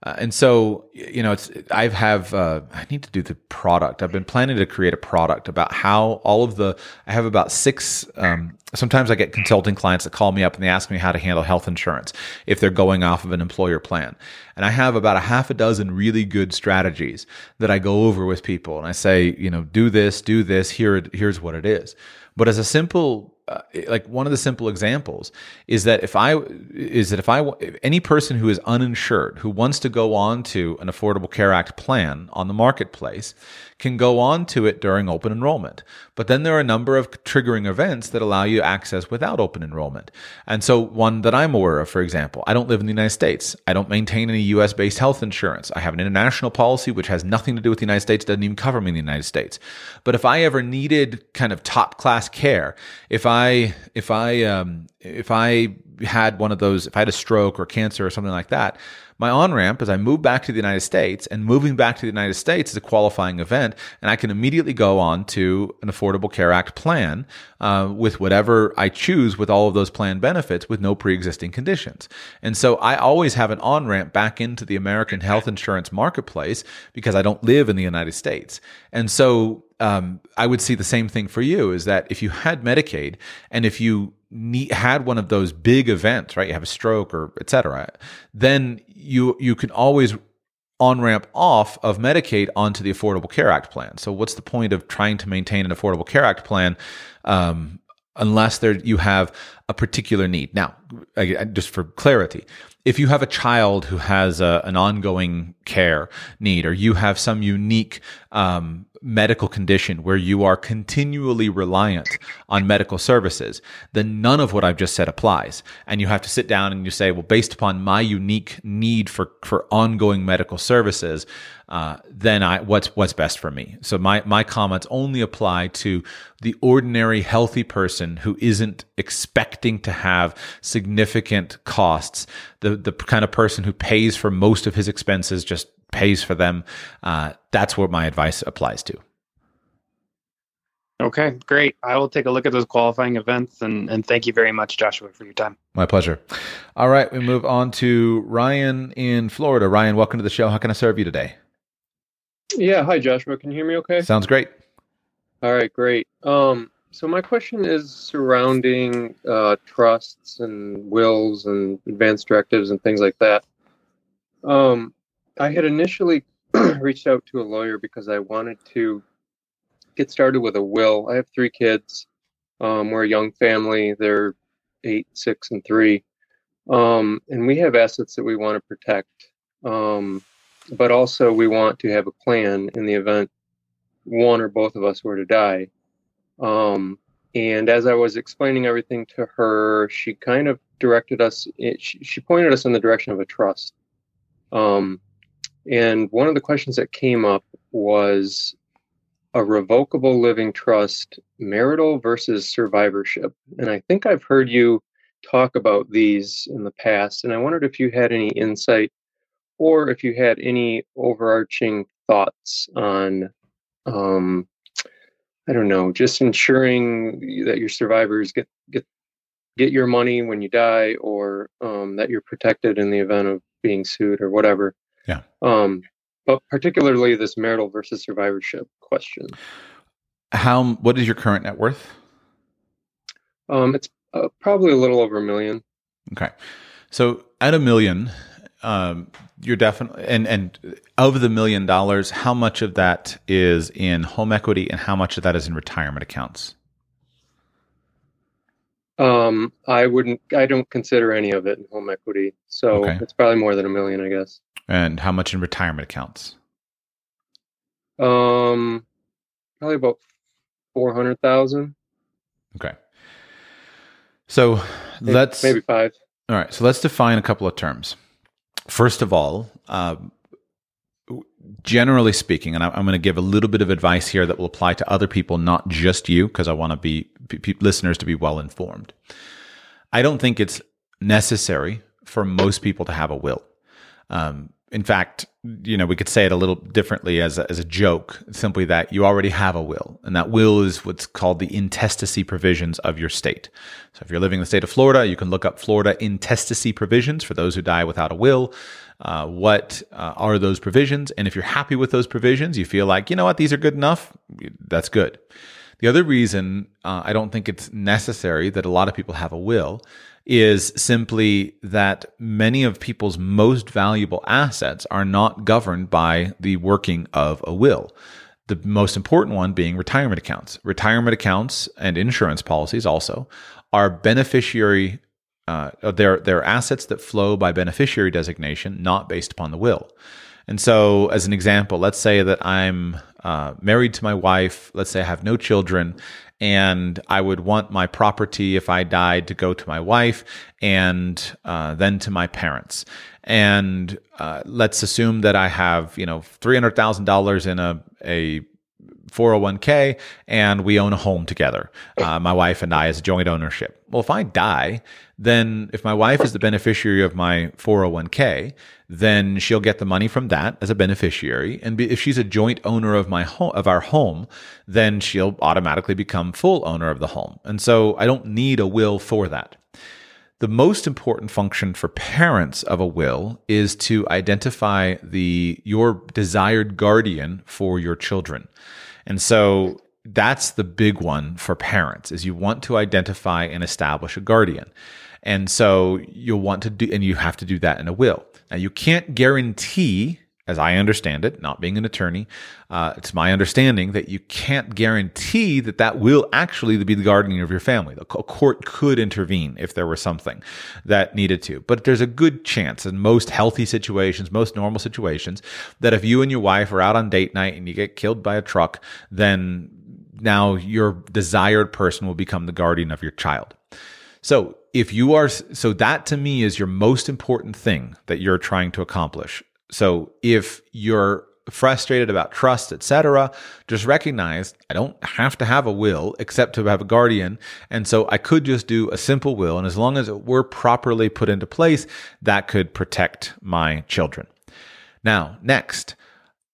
Uh, and so, you know, it's I have uh, I need to do the product. I've been planning to create a product about how all of the I have about six. Um, sometimes I get consulting clients that call me up and they ask me how to handle health insurance if they're going off of an employer plan. And I have about a half a dozen really good strategies that I go over with people, and I say, you know, do this, do this. Here, here's what it is. But as a simple uh, like one of the simple examples is that if I is that if I if any person who is uninsured who wants to go on to an Affordable Care Act plan on the marketplace can go on to it during open enrollment. But then there are a number of triggering events that allow you access without open enrollment. And so one that I'm aware of, for example, I don't live in the United States. I don't maintain any US based health insurance. I have an international policy which has nothing to do with the United States, doesn't even cover me in the United States. But if I ever needed kind of top class care, if I if I um, if I had one of those, if I had a stroke or cancer or something like that, my on ramp is I move back to the United States, and moving back to the United States is a qualifying event, and I can immediately go on to an Affordable Care Act plan uh, with whatever I choose with all of those plan benefits with no pre existing conditions. And so I always have an on ramp back into the American health insurance marketplace because I don't live in the United States. And so um, I would see the same thing for you is that if you had Medicaid and if you need, had one of those big events, right? You have a stroke or et cetera, then you you can always on ramp off of Medicaid onto the Affordable Care Act plan. So what's the point of trying to maintain an Affordable Care Act plan um, unless there you have a particular need? Now, just for clarity, if you have a child who has a, an ongoing care need, or you have some unique um, medical condition where you are continually reliant on medical services, then none of what I've just said applies. And you have to sit down and you say, well, based upon my unique need for, for ongoing medical services, uh, then I what's what's best for me. So my my comments only apply to the ordinary healthy person who isn't expecting to have significant costs. The the kind of person who pays for most of his expenses just pays for them. Uh, that's what my advice applies to. Okay, great. I will take a look at those qualifying events and, and thank you very much, Joshua, for your time. My pleasure. All right, we move on to Ryan in Florida. Ryan, welcome to the show. How can I serve you today? Yeah, hi Joshua. Can you hear me okay? Sounds great. All right, great. Um, so my question is surrounding uh, trusts and wills and advance directives and things like that. Um, I had initially reached out to a lawyer because I wanted to get started with a will. I have three kids. Um, we're a young family. They're eight, six, and three. Um, and we have assets that we want to protect. Um, but also, we want to have a plan in the event one or both of us were to die. Um, and as I was explaining everything to her, she kind of directed us, she, she pointed us in the direction of a trust. Um, and one of the questions that came up was a revocable living trust, marital versus survivorship. And I think I've heard you talk about these in the past. And I wondered if you had any insight or if you had any overarching thoughts on, um, I don't know, just ensuring that your survivors get get get your money when you die, or um, that you're protected in the event of being sued or whatever. Yeah. Um, but particularly this marital versus survivorship question. How? What is your current net worth? Um, it's uh, probably a little over a million. Okay, so at a million, um, you're definitely and and of the million dollars, how much of that is in home equity, and how much of that is in retirement accounts? Um, I wouldn't. I don't consider any of it in home equity, so okay. it's probably more than a million, I guess. And how much in retirement accounts? Um, probably about four hundred thousand. Okay. So maybe, let's maybe five. All right. So let's define a couple of terms. First of all, uh, generally speaking, and I'm going to give a little bit of advice here that will apply to other people, not just you, because I want to be p- listeners to be well informed. I don't think it's necessary for most people to have a will. Um, in fact, you know, we could say it a little differently as a, as a joke, simply that you already have a will, and that will is what's called the intestacy provisions of your state. So if you're living in the state of Florida, you can look up Florida intestacy provisions for those who die without a will. Uh, what uh, are those provisions? And if you're happy with those provisions, you feel like, you know what, these are good enough, that's good. The other reason uh, I don't think it's necessary that a lot of people have a will is simply that many of people's most valuable assets are not governed by the working of a will. The most important one being retirement accounts. Retirement accounts and insurance policies also are beneficiary. Uh, they're, they're assets that flow by beneficiary designation, not based upon the will. And so, as an example, let's say that I'm uh, married to my wife. Let's say I have no children, and I would want my property if I died to go to my wife and uh, then to my parents. And uh, let's assume that I have, you know, three hundred thousand dollars in a a 401k and we own a home together, uh, my wife and I as a joint ownership. Well, if I die, then if my wife is the beneficiary of my 401k, then she'll get the money from that as a beneficiary. And if she's a joint owner of my home, of our home, then she'll automatically become full owner of the home. And so I don't need a will for that. The most important function for parents of a will is to identify the your desired guardian for your children. And so that's the big one for parents is you want to identify and establish a guardian. And so you'll want to do, and you have to do that in a will. Now, you can't guarantee, as I understand it, not being an attorney, uh, it's my understanding that you can't guarantee that that will actually be the guardian of your family. A court could intervene if there were something that needed to. But there's a good chance in most healthy situations, most normal situations, that if you and your wife are out on date night and you get killed by a truck, then now your desired person will become the guardian of your child. So if you are, so that to me is your most important thing that you're trying to accomplish. So if you're frustrated about trust, etc., just recognize I don't have to have a will except to have a guardian. And so I could just do a simple will. And as long as it were properly put into place, that could protect my children. Now, next,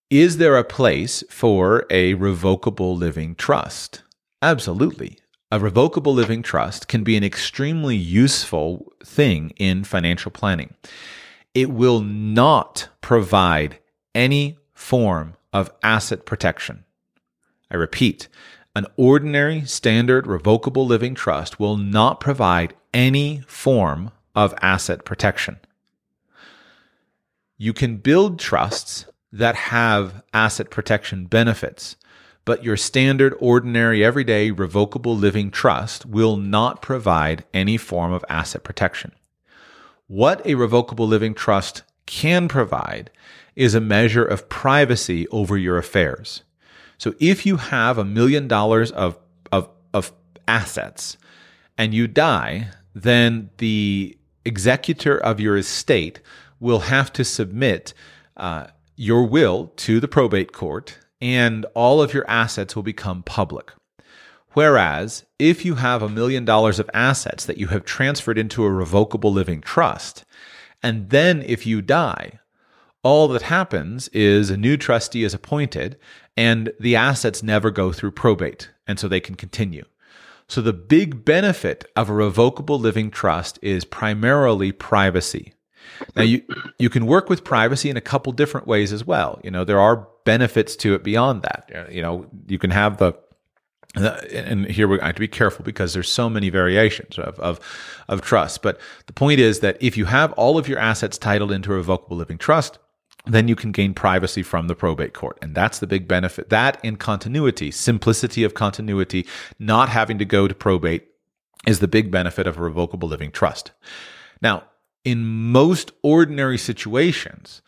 is there a place for a revocable living trust? Absolutely a revocable living trust can be an extremely useful thing in financial planning. It will not provide any form of asset protection. I repeat, an ordinary standard revocable living trust will not provide any form of asset protection. You can build trusts that have asset protection benefits but your standard, ordinary, everyday, revocable living trust will not provide any form of asset protection. What a revocable living trust can provide is a measure of privacy over your affairs. So if you have a million dollars of, of, of assets and you die, then the executor of your estate will have to submit uh, your will to the probate court and all of your assets will become public. Whereas, if you have a million dollars of assets that you have transferred into a revocable living trust, and then if you die, all that happens is a new trustee is appointed and the assets never go through probate, and so they can continue. So, the big benefit of a revocable living trust is primarily privacy. Now you you can work with privacy in a couple different ways as well. You know, there are benefits to it beyond that. You know, you can have the and here we have to be careful because there's so many variations of, of, of trust. But the point is that if you have all of your assets titled into a revocable living trust, then you can gain privacy from the probate court. And that's the big benefit. That in continuity, simplicity of continuity, not having to go to probate is the big benefit of a revocable living trust. Now, in most ordinary situations,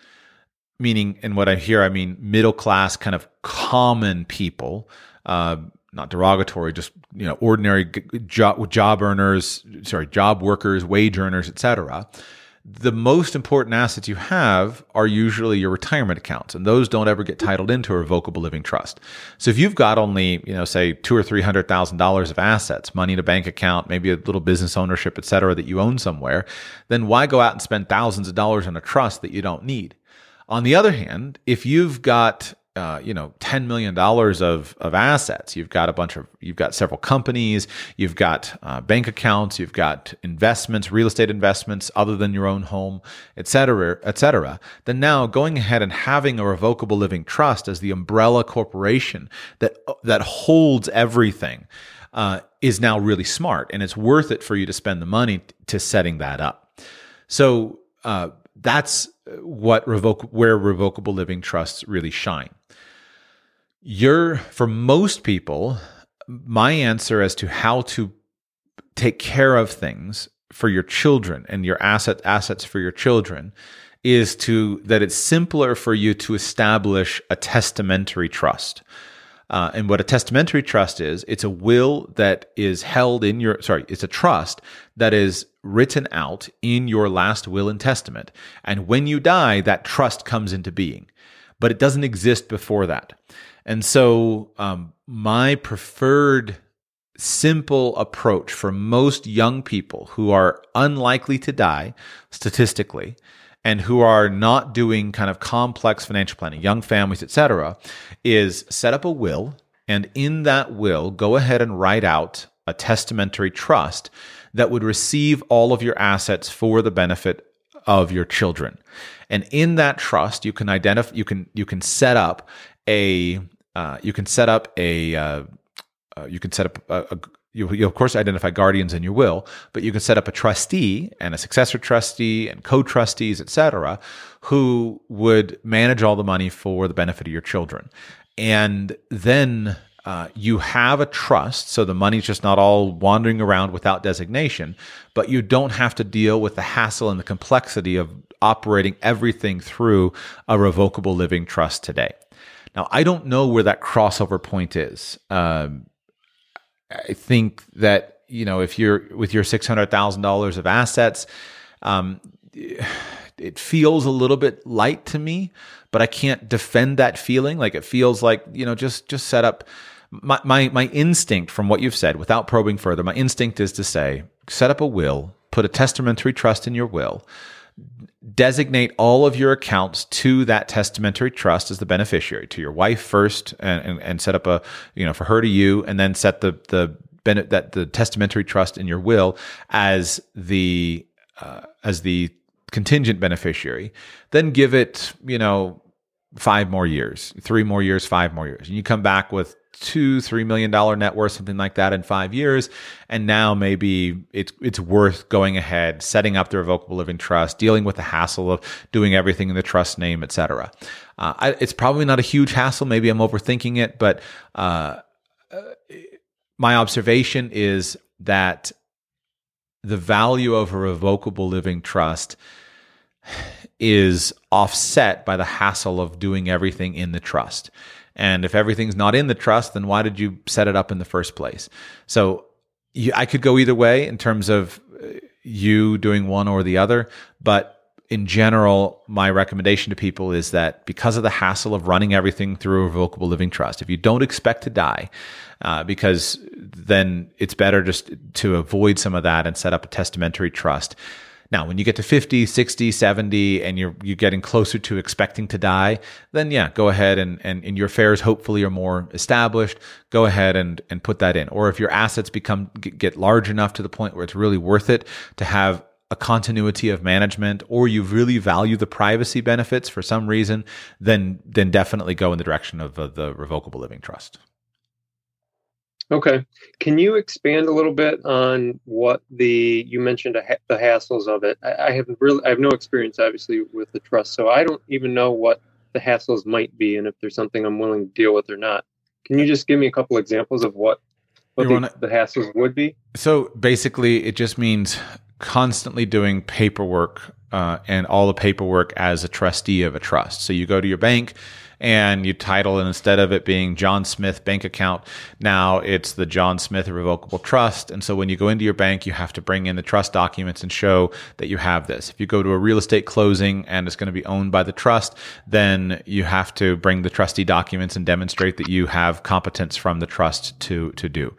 meaning, and what I hear, I mean middle class, kind of common people, uh, not derogatory, just you know, ordinary job job earners, sorry, job workers, wage earners, etc the most important assets you have are usually your retirement accounts, and those don't ever get titled into a revocable living trust. So if you've got only, you know, say two or three hundred thousand dollars of assets, money in a bank account, maybe a little business ownership, et cetera, that you own somewhere, then why go out and spend thousands of dollars on a trust that you don't need? On the other hand, if you've got uh, you know, ten million dollars of of assets. You've got a bunch of, you've got several companies, you've got uh, bank accounts, you've got investments, real estate investments, other than your own home, et cetera, et cetera. Then now going ahead and having a revocable living trust as the umbrella corporation that that holds everything uh, is now really smart, and it's worth it for you to spend the money to setting that up. So uh, that's uh, what revoke where revocable living trusts really shine. You're for most people, my answer as to how to take care of things for your children and your asset assets for your children is to that it's simpler for you to establish a testamentary trust. Uh, and what a testamentary trust is, it's a will that is held in your, sorry, it's a trust that is written out in your last will and testament. And when you die, that trust comes into being, but it doesn't exist before that. And so, um, my preferred simple approach for most young people who are unlikely to die statistically and who are not doing kind of complex financial planning, young families, etc., is set up a will and in that will go ahead and write out a testamentary trust that would receive all of your assets for the benefit of your children. And in that trust, you can identify, you can you can set up a uh, you can set up a uh, uh, you can set up a you, you, of course identify guardians in your will, but you can set up a trustee and a successor trustee and co-trustees, etc., who would manage all the money for the benefit of your children. And then uh, you have a trust, so the money's just not all wandering around without designation, but you don't have to deal with the hassle and the complexity of operating everything through a revocable living trust today. Now, I don't know where that crossover point is. Um, I think that you know if you're with your six hundred thousand dollars of assets, um, it feels a little bit light to me, but I can't defend that feeling. Like it feels like you know just just set up. My, my my instinct from what you've said, without probing further, my instinct is to say set up a will, put a testamentary trust in your will designate all of your accounts to that testamentary trust as the beneficiary to your wife first and, and, and, set up a you know for her to you and then set the the that the testamentary trust in your will as the uh, as the contingent beneficiary. Then give it you know five more years three more years five more years and you come back with two, three million dollar net worth, something like that in five years. And now maybe it's it's worth going ahead, setting up the revocable living trust, dealing with the hassle of doing everything in the trust name, et cetera. Uh, it's probably not a huge hassle. Maybe I'm overthinking it, but uh, my observation is that the value of a revocable living trust is offset by the hassle of doing everything in the trust. And if everything's not in the trust, then why did you set it up in the first place? So you, I could go either way in terms of uh, you doing one or the other, but in general, my recommendation to people is that because of the hassle of running everything through a revocable living trust, if you don't expect to die, uh, because then it's better just to avoid some of that and set up a testamentary trust. Now, when you get to 50, 60, 70, and you're, you're getting closer to expecting to die, then yeah, go ahead and, and, and your affairs hopefully are more established. Go ahead and, and put that in. Or if your assets become, get large enough to the point where it's really worth it to have a continuity of management or you really value the privacy benefits for some reason, then, then definitely go in the direction of uh, the revocable living trust. Okay. Can you expand a little bit on what the you mentioned the hassles of it? I, I have really I have no experience obviously with the trust, so I don't even know what the hassles might be and if there's something I'm willing to deal with or not. Can you just give me a couple examples of what what the, wanna, the hassles would be? So basically, it just means constantly doing paperwork uh, and all the paperwork as a trustee of a trust. So you go to your bank and you title it instead of it being John Smith bank account, now it's the John Smith Irrevocable Trust. And so when you go into your bank, you have to bring in the trust documents and show that you have this. If you go to a real estate closing and it's going to be owned by the trust, then you have to bring the trustee documents and demonstrate that you have competence from the trust to to do.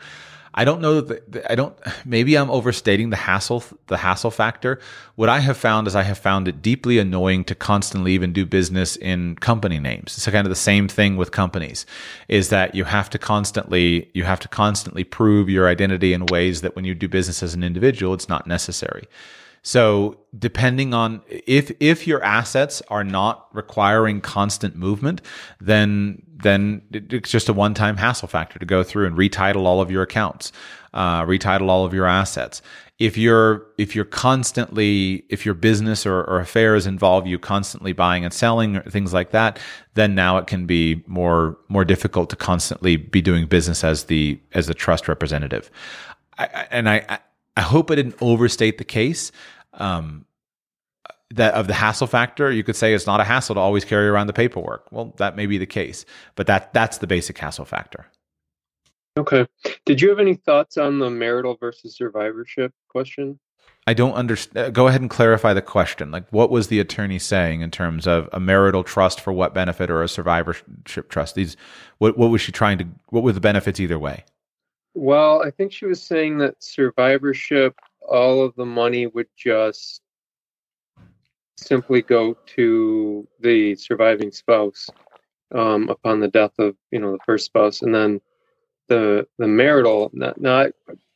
I don't know that the, I don't. Maybe I'm overstating the hassle the hassle factor. What I have found is I have found it deeply annoying to constantly even do business in company names. It's kind of the same thing with companies. Is that you have to constantly you have to constantly prove your identity in ways that when you do business as an individual, it's not necessary. So depending on if if your assets are not requiring constant movement, then then it's just a one time hassle factor to go through and retitle all of your accounts, uh, retitle all of your assets. If you're if you're constantly if your business or, or affairs involve you constantly buying and selling or things like that, then now it can be more more difficult to constantly be doing business as the as the trust representative. I, and I I hope I didn't overstate the case um, that of the hassle factor, you could say it's not a hassle to always carry around the paperwork. Well, that may be the case, but that that's the basic hassle factor. Okay. Did you have any thoughts on the marital versus survivorship question? I don't understand. Uh, go ahead and clarify the question. Like, what was the attorney saying in terms of a marital trust for what benefit or a survivorship trust? These, what what was she trying to? What were the benefits either way? Well, I think she was saying that survivorship all of the money would just simply go to the surviving spouse um, upon the death of you know the first spouse, and then the the marital. Not, not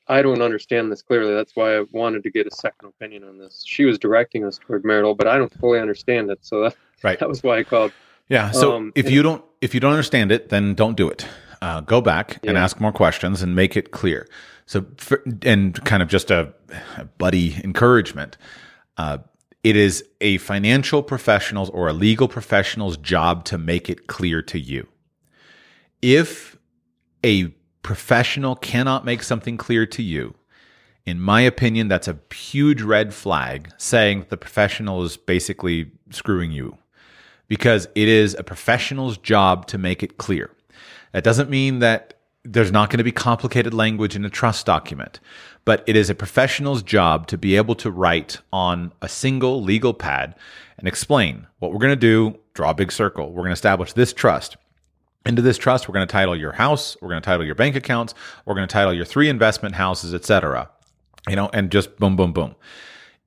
I don't understand this clearly. That's why I wanted to get a second opinion on this. She was directing us toward marital, but I don't fully understand it. So that right. that was why I called. Yeah. So um, if you don't if you don't understand it, then don't do it. Uh, go back yeah. and ask more questions and make it clear. So, for, and kind of just a, a buddy encouragement. Uh, it is a financial professional's or a legal professional's job to make it clear to you. If a professional cannot make something clear to you, in my opinion, that's a huge red flag saying the professional is basically screwing you because it is a professional's job to make it clear. That doesn't mean that there's not going to be complicated language in a trust document, but it is a professional's job to be able to write on a single legal pad and explain what we're going to do, draw a big circle. We're going to establish this trust. Into this trust, we're going to title your house, we're going to title your bank accounts, we're going to title your three investment houses, etc. You know, and just boom, boom, boom.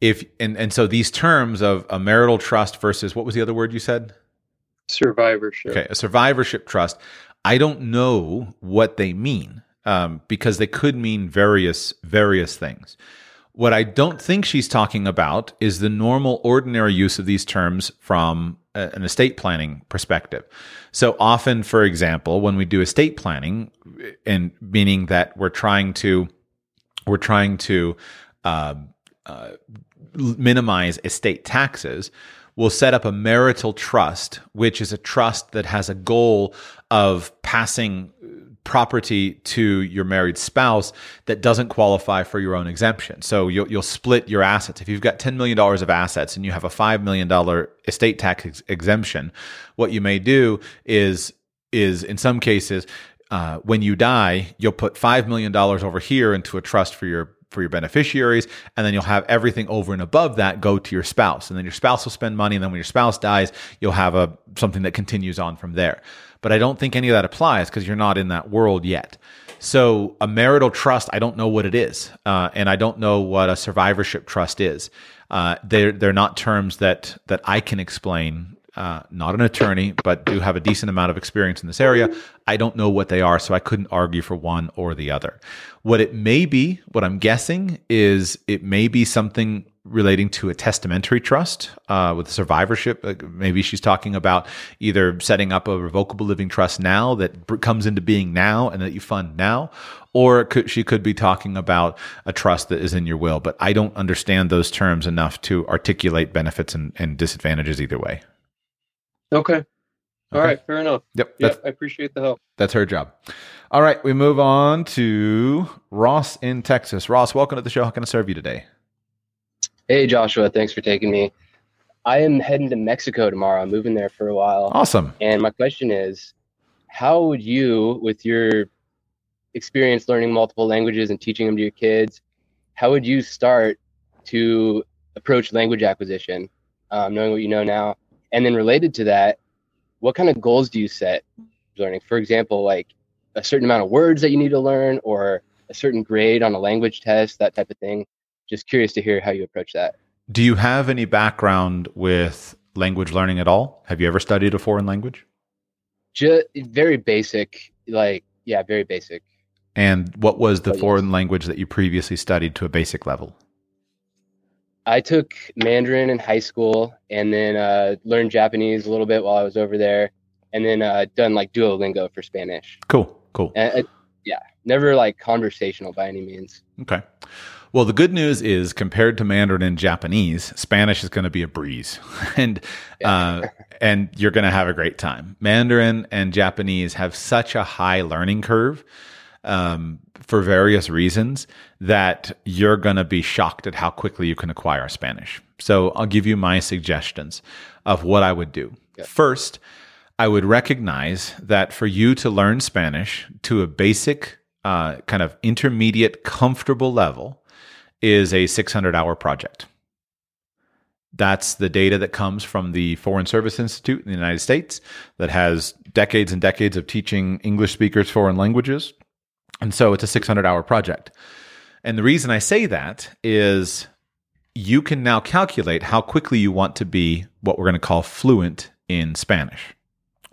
If and and so these terms of a marital trust versus what was the other word you said? Survivorship. Okay, a survivorship trust. I don't know what they mean um, because they could mean various various things. What I don't think she's talking about is the normal, ordinary use of these terms from a, an estate planning perspective. So often, for example, when we do estate planning, and meaning that we're trying to we're trying to uh, uh, minimize estate taxes, we'll set up a marital trust, which is a trust that has a goal of passing property to your married spouse that doesn't qualify for your own exemption. So you'll, you'll split your assets. If you've got $10 million of assets and you have a $5 million estate tax ex- exemption, what you may do is, is in some cases, uh, when you die, you'll put $5 million over here into a trust for your for your beneficiaries, and then you'll have everything over and above that go to your spouse, and then your spouse will spend money, and then when your spouse dies, you'll have a something that continues on from there. But I don't think any of that applies because you're not in that world yet. So a marital trust, I don't know what it is, uh, and I don't know what a survivorship trust is. Uh, they're they're not terms that that I can explain uh, not an attorney, but do have a decent amount of experience in this area. I don't know what they are, so I couldn't argue for one or the other. What it may be, what I'm guessing, is it may be something relating to a testamentary trust uh, with survivorship. Like maybe she's talking about either setting up a revocable living trust now that comes into being now and that you fund now, or could, she could be talking about a trust that is in your will. But I don't understand those terms enough to articulate benefits and, and disadvantages either way. Okay. All okay. right, fair enough. Yep. Yep. I appreciate the help. That's her job. All right, we move on to Ross in Texas. Ross, welcome to the show. How can I serve you today? Hey, Joshua. Thanks for taking me. I am heading to Mexico tomorrow. I'm moving there for a while. Awesome. And my question is how would you, with your experience learning multiple languages and teaching them to your kids, how would you start to approach language acquisition, um, knowing what you know now? And then related to that, what kind of goals do you set learning? For example, like a certain amount of words that you need to learn or a certain grade on a language test, that type of thing. Just curious to hear how you approach that. Do you have any background with language learning at all? Have you ever studied a foreign language? Just very basic, like yeah, very basic. And what was the Oh, yes. foreign language that you previously studied to a basic level? I took Mandarin in high school, and then uh, learned Japanese a little bit while I was over there, and then uh, done like Duolingo for Spanish. Cool, cool. And, uh, yeah, never like conversational by any means. Okay. Well, the good news is compared to Mandarin and Japanese, Spanish is going to be a breeze, and uh, and you're going to have a great time. Mandarin and Japanese have such a high learning curve um, for various reasons that you're going to be shocked at how quickly you can acquire Spanish. So I'll give you my suggestions of what I would do. First, I would recognize that for you to learn Spanish to a basic, uh, kind of intermediate, comfortable level is a 600 hour project. That's the data that comes from the Foreign Service Institute in the United States that has decades and decades of teaching English speakers foreign languages. And so it's a 600 hour project. And the reason I say that is you can now calculate how quickly you want to be what we're going to call fluent in Spanish.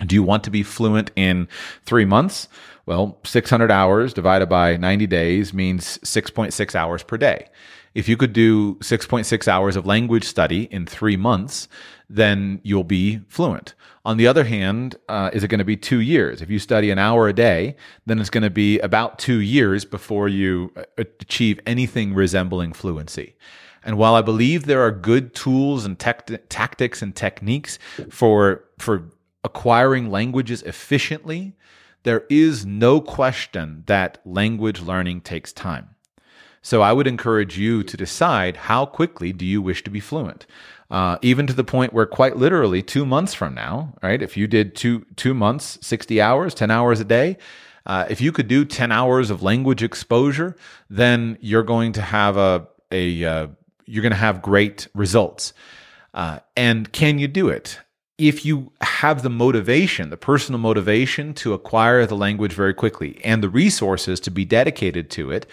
Do you want to be fluent in three months? Well, 600 hours divided by 90 days means 6.6 hours per day. If you could do 6.6 hours of language study in three months, then you'll be fluent. On the other hand, uh, is it going to be two years? If you study an hour a day, then it's going to be about two years before you uh, achieve anything resembling fluency. And while I believe there are good tools and tactics and techniques for for acquiring languages efficiently, there is no question that language learning takes time. So I would encourage you to decide how quickly do you wish to be fluent. Uh, even to the point where quite literally two months from now, right? If you did two two months, sixty hours, ten hours a day, uh, if you could do ten hours of language exposure, then you're going to have a a uh, you're going to have great results. Uh, and can you do it? If you have the motivation, the personal motivation to acquire the language very quickly and the resources to be dedicated to it,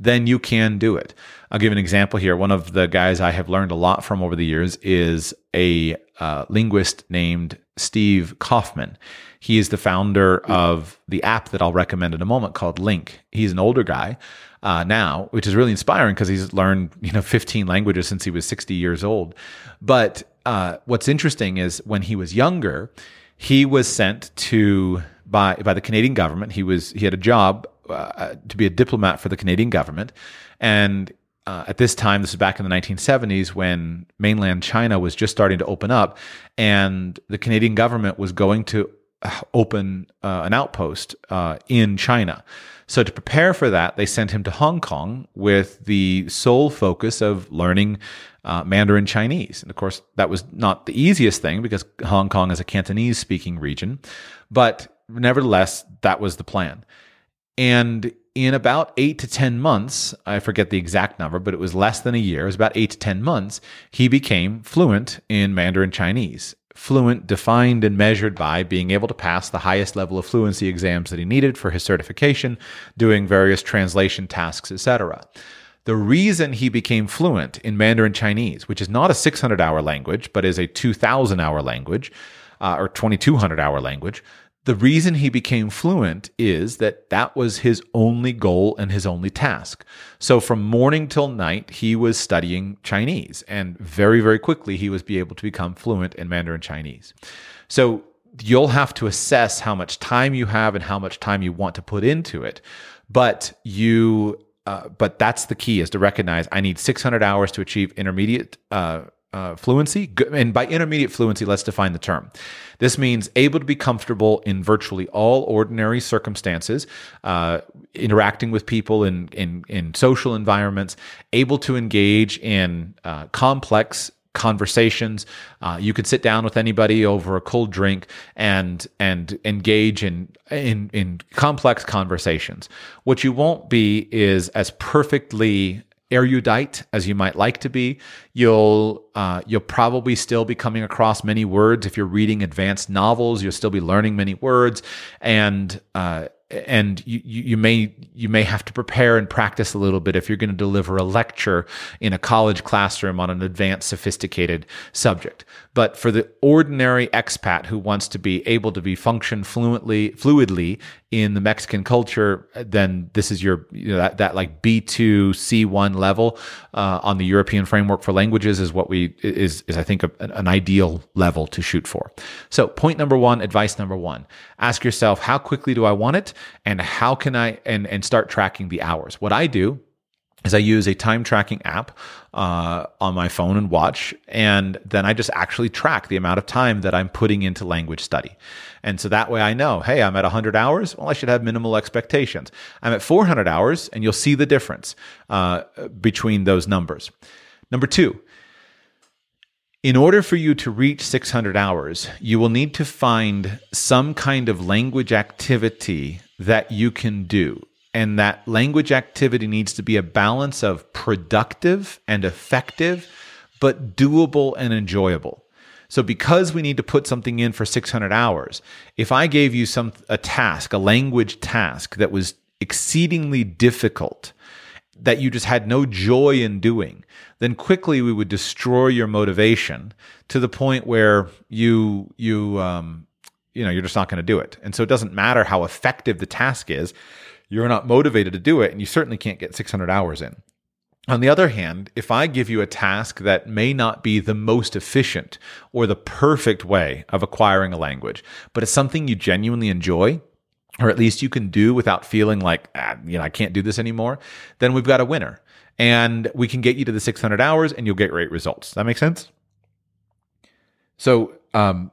then you can do it. I'll give an example here. One of the guys I have learned a lot from over the years is a uh, linguist named Steve Kaufmann. He is the founder of the app that I'll recommend in a moment called LingQ. He's an older guy uh, now, which is really inspiring because he's learned you know 15 languages since he was 60 years old. But uh, what's interesting is when he was younger, he was sent to by by the Canadian government. He was he had a job uh, to be a diplomat for the Canadian government, and uh, at this time, this is back in the 1970s when mainland China was just starting to open up, and the Canadian government was going to uh, open uh, an outpost uh, in China. So, to prepare for that, they sent him to Hong Kong with the sole focus of learning uh, Mandarin Chinese. And of course, that was not the easiest thing because Hong Kong is a Cantonese speaking region, but nevertheless, that was the plan. And in about eight to 10 months, I forget the exact number, but it was less than a year, it was about eight to 10 months, he became fluent in Mandarin Chinese. Fluent defined and measured by being able to pass the highest level of fluency exams that he needed for his certification, doing various translation tasks, etc. The reason he became fluent in Mandarin Chinese, which is not a 600 hour language, but is a 2,000 hour language uh, or 2,200 hour language, the reason he became fluent is that that was his only goal and his only task. So from morning till night, he was studying Chinese, and very, very quickly, he was be able to become fluent in Mandarin Chinese. So you'll have to assess how much time you have and how much time you want to put into it. But you, uh, but that's the key is to recognize I need 600 hours to achieve intermediate uh, uh, fluency. And by intermediate fluency, let's define the term. This means able to be comfortable in virtually all ordinary circumstances, uh, interacting with people in, in, in social environments, able to engage in uh, complex conversations. Uh, you could sit down with anybody over a cold drink and and engage in in in complex conversations. What you won't be is as perfectly erudite as you might like to be. You'll uh, you'll probably still be coming across many words if you're reading advanced novels. You'll still be learning many words, and uh, and you, you may you may have to prepare and practice a little bit if you're going to deliver a lecture in a college classroom on an advanced sophisticated subject. But for the ordinary expat who wants to be able to be function fluently fluidly in the Mexican culture, then this is your you know, that that like B two C one level uh, on the European framework for languages is what we is is I think a, an ideal level to shoot for. So point number one, advice number one: ask yourself how quickly do I want it, and how can I and and start tracking the hours. What I do is I use a time tracking app uh, on my phone and watch, and then I just actually track the amount of time that I'm putting into language study. And so that way I know, hey, I'm at 100 hours. Well, I should have minimal expectations. I'm at 400 hours, and you'll see the difference uh, between those numbers. Number two, in order for you to reach 600 hours, you will need to find some kind of language activity that you can do and that language activity needs to be a balance of productive and effective, but doable and enjoyable. So because we need to put something in for 600 hours, if I gave you some a task, a language task that was exceedingly difficult, that you just had no joy in doing, then quickly we would destroy your motivation to the point where you you um, you know you're just not going to do it. And so it doesn't matter how effective the task is you're not motivated to do it, and you certainly can't get 600 hours in. On the other hand, if I give you a task that may not be the most efficient or the perfect way of acquiring a language, but it's something you genuinely enjoy, or at least you can do without feeling like, ah, you know, I can't do this anymore, then we've got a winner. And we can get you to the 600 hours and you'll get great results. That makes sense? So, um,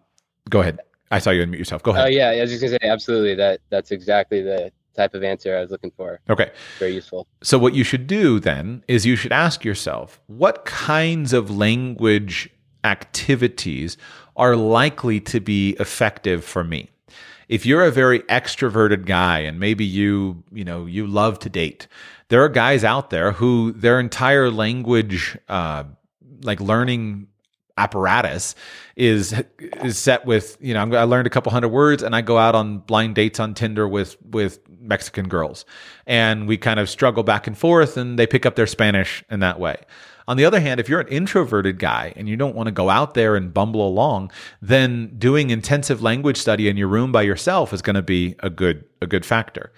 go ahead. I saw you unmute yourself. Go ahead. Oh yeah, I was just gonna say absolutely that that's exactly the type of answer I was looking for. Okay. Very useful. So, what you should do then is you should ask yourself what kinds of language activities are likely to be effective for me? If you're a very extroverted guy and maybe you, you know, you love to date, there are guys out there who their entire language, uh, like learning apparatus is is set with you know I learned a couple hundred words and I go out on blind dates on Tinder with with Mexican girls and we kind of struggle back and forth and they pick up their Spanish in that way. On the other hand, if you're an introverted guy and you don't want to go out there and bumble along, then doing intensive language study in your room by yourself is going to be a good a good factor.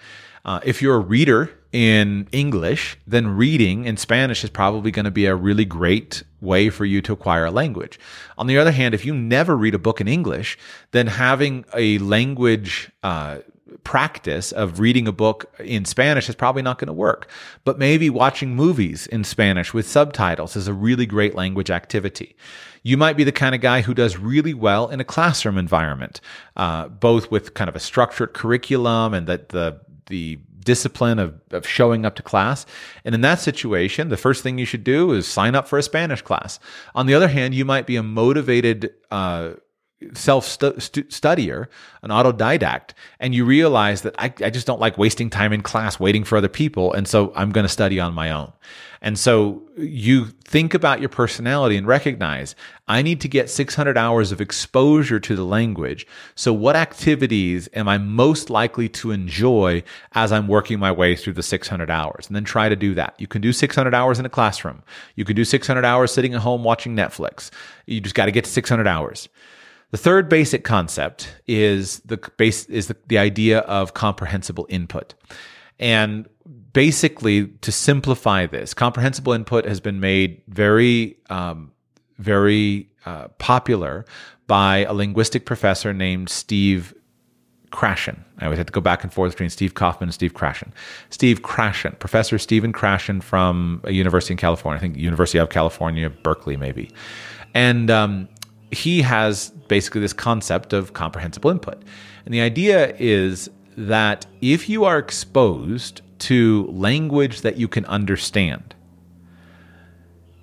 Uh, if you're a reader in English, then reading in Spanish is probably going to be a really great way for you to acquire a language. On the other hand, if you never read a book in English, then having a language uh, practice of reading a book in Spanish is probably not going to work. But maybe watching movies in Spanish with subtitles is a really great language activity. You might be the kind of guy who does really well in a classroom environment, uh, both with kind of a structured curriculum and that the the discipline of, of showing up to class. And in that situation, the first thing you should do is sign up for a Spanish class. On the other hand, you might be a motivated uh, self studier, an autodidact, and you realize that I, I just don't like wasting time in class waiting for other people. And so I'm going to study on my own. And so you think about your personality and recognize I need to get 600 hours of exposure to the language. So what activities am I most likely to enjoy as I'm working my way through the 600 hours? And then try to do that. You can do 600 hours in a classroom. You can do 600 hours sitting at home watching Netflix. You just got to get to 600 hours. The third basic concept is the base is the, the idea of comprehensible input. And basically, to simplify this, comprehensible input has been made very, um, very uh, popular by a linguistic professor named Steve Krashen. I always have to go back and forth between Steve Kaufmann and Steve Krashen. Steve Krashen, Professor Stephen Krashen from a university in California, I think University of California, Berkeley, maybe. And um, he has basically this concept of comprehensible input. And the idea is that if you are exposed to language that you can understand,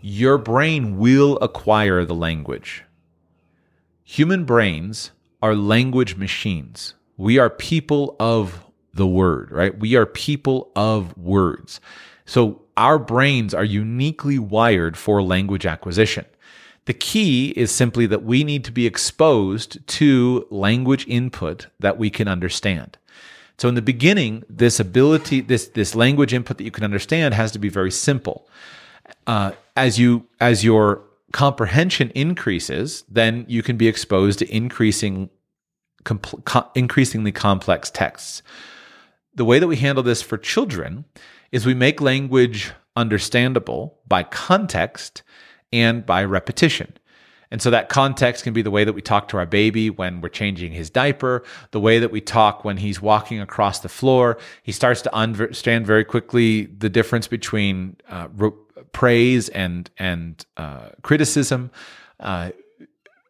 your brain will acquire the language. Human brains are language machines. We are people of the word, right? We are people of words. So our brains are uniquely wired for language acquisition. The key is simply that we need to be exposed to language input that we can understand. So in the beginning, this ability, this this language input that you can understand has to be very simple. Uh, as you as your comprehension increases, then you can be exposed to increasing co- increasingly complex texts. The way that we handle this for children is we make language understandable by context and by repetition. And so that context can be the way that we talk to our baby when we're changing his diaper, the way that we talk when he's walking across the floor. He starts to understand very quickly the difference between uh, praise and and uh, criticism. Uh,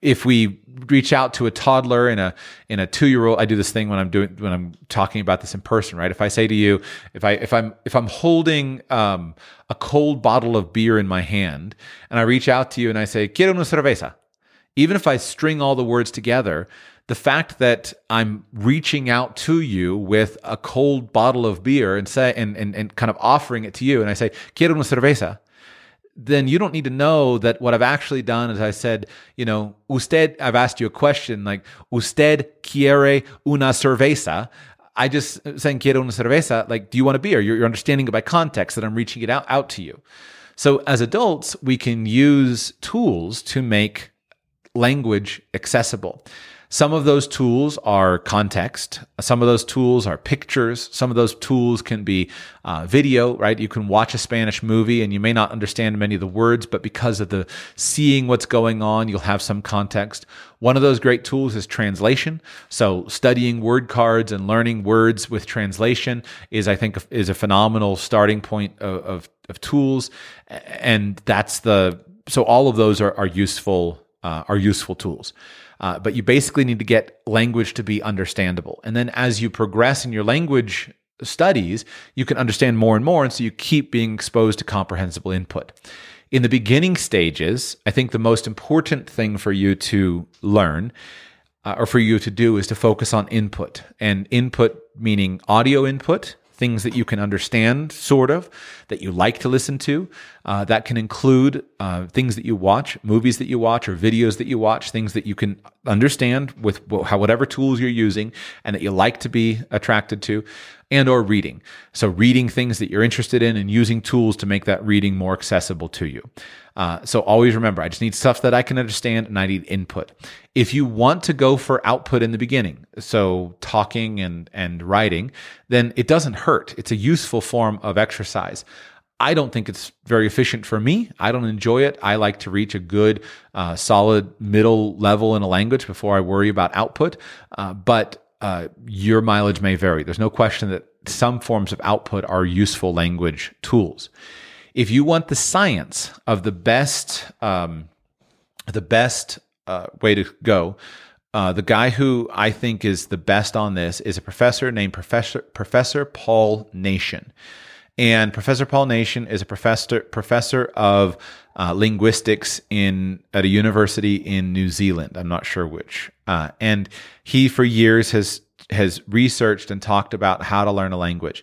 if we reach out to a toddler in a in a two year old, I do this thing when I'm doing when I'm talking about this in person, right? If I say to you, if I if I'm if I'm holding um, a cold bottle of beer in my hand, and I reach out to you and I say, "Quiero una cerveza," even if I string all the words together, the fact that I'm reaching out to you with a cold bottle of beer and say and and, and kind of offering it to you, and I say, "Quiero una cerveza." Then you don't need to know that what I've actually done is I said, you know, usted, I've asked you a question like, usted quiere una cerveza. I just saying quiero una cerveza, like, do you want a beer? You're, you're understanding it by context that I'm reaching it out, out to you. So as adults, we can use tools to make language accessible. Some of those tools are context. Some of those tools are pictures. Some of those tools can be uh, video, right? You can watch a Spanish movie and you may not understand many of the words, but because of the seeing what's going on, you'll have some context. One of those great tools is translation. So studying word cards and learning words with translation is, I think, is a phenomenal starting point of, of, of tools. And that's the, so all of those are, are useful, uh, are useful tools. Uh, but you basically need to get language to be understandable. And then as you progress in your language studies, you can understand more and more. And so you keep being exposed to comprehensible input. In the beginning stages, I think the most important thing for you to learn uh, or for you to do is to focus on input and input meaning audio input things that you can understand, sort of, that you like to listen to. Uh, that can include uh, things that you watch, movies that you watch, or videos that you watch, things that you can understand with whatever tools you're using and that you like to be attracted to and or reading. So reading things that you're interested in and using tools to make that reading more accessible to you. Uh, so always remember, I just need stuff that I can understand and I need input. If you want to go for output in the beginning, so talking and, and writing, then it doesn't hurt. It's a useful form of exercise. I don't think it's very efficient for me. I don't enjoy it. I like to reach a good, uh, solid middle level in a language before I worry about output. Uh, but uh, your mileage may vary. There's no question that some forms of output are useful language tools. If you want the science of the best, um, the best uh, way to go, uh, the guy who I think is the best on this is a professor named Professor Professor Paul Nation. And Professor Paul Nation is a professor professor of uh, linguistics in at a university in New Zealand. I'm not sure which. Uh, and he, for years, has has researched and talked about how to learn a language.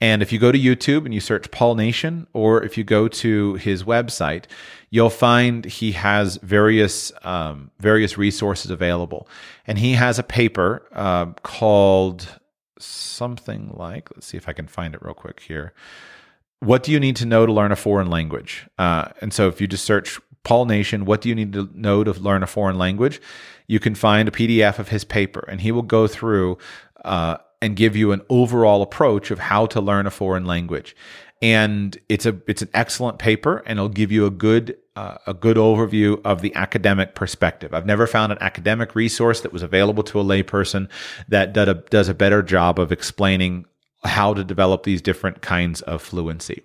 And if you go to YouTube and you search Paul Nation, or if you go to his website, you'll find he has various um, various resources available. And he has a paper uh, called something like, let's see if I can find it real quick here. What do you need to know to learn a foreign language? Uh, and so if you just search Paul Nation, what do you need to know to learn a foreign language? You can find a PDF of his paper, and he will go through uh, and give you an overall approach of how to learn a foreign language. And it's a it's an excellent paper, and it'll give you a good uh, a good overview of the academic perspective. I've never found an academic resource that was available to a layperson that a, does a better job of explaining how to develop these different kinds of fluency.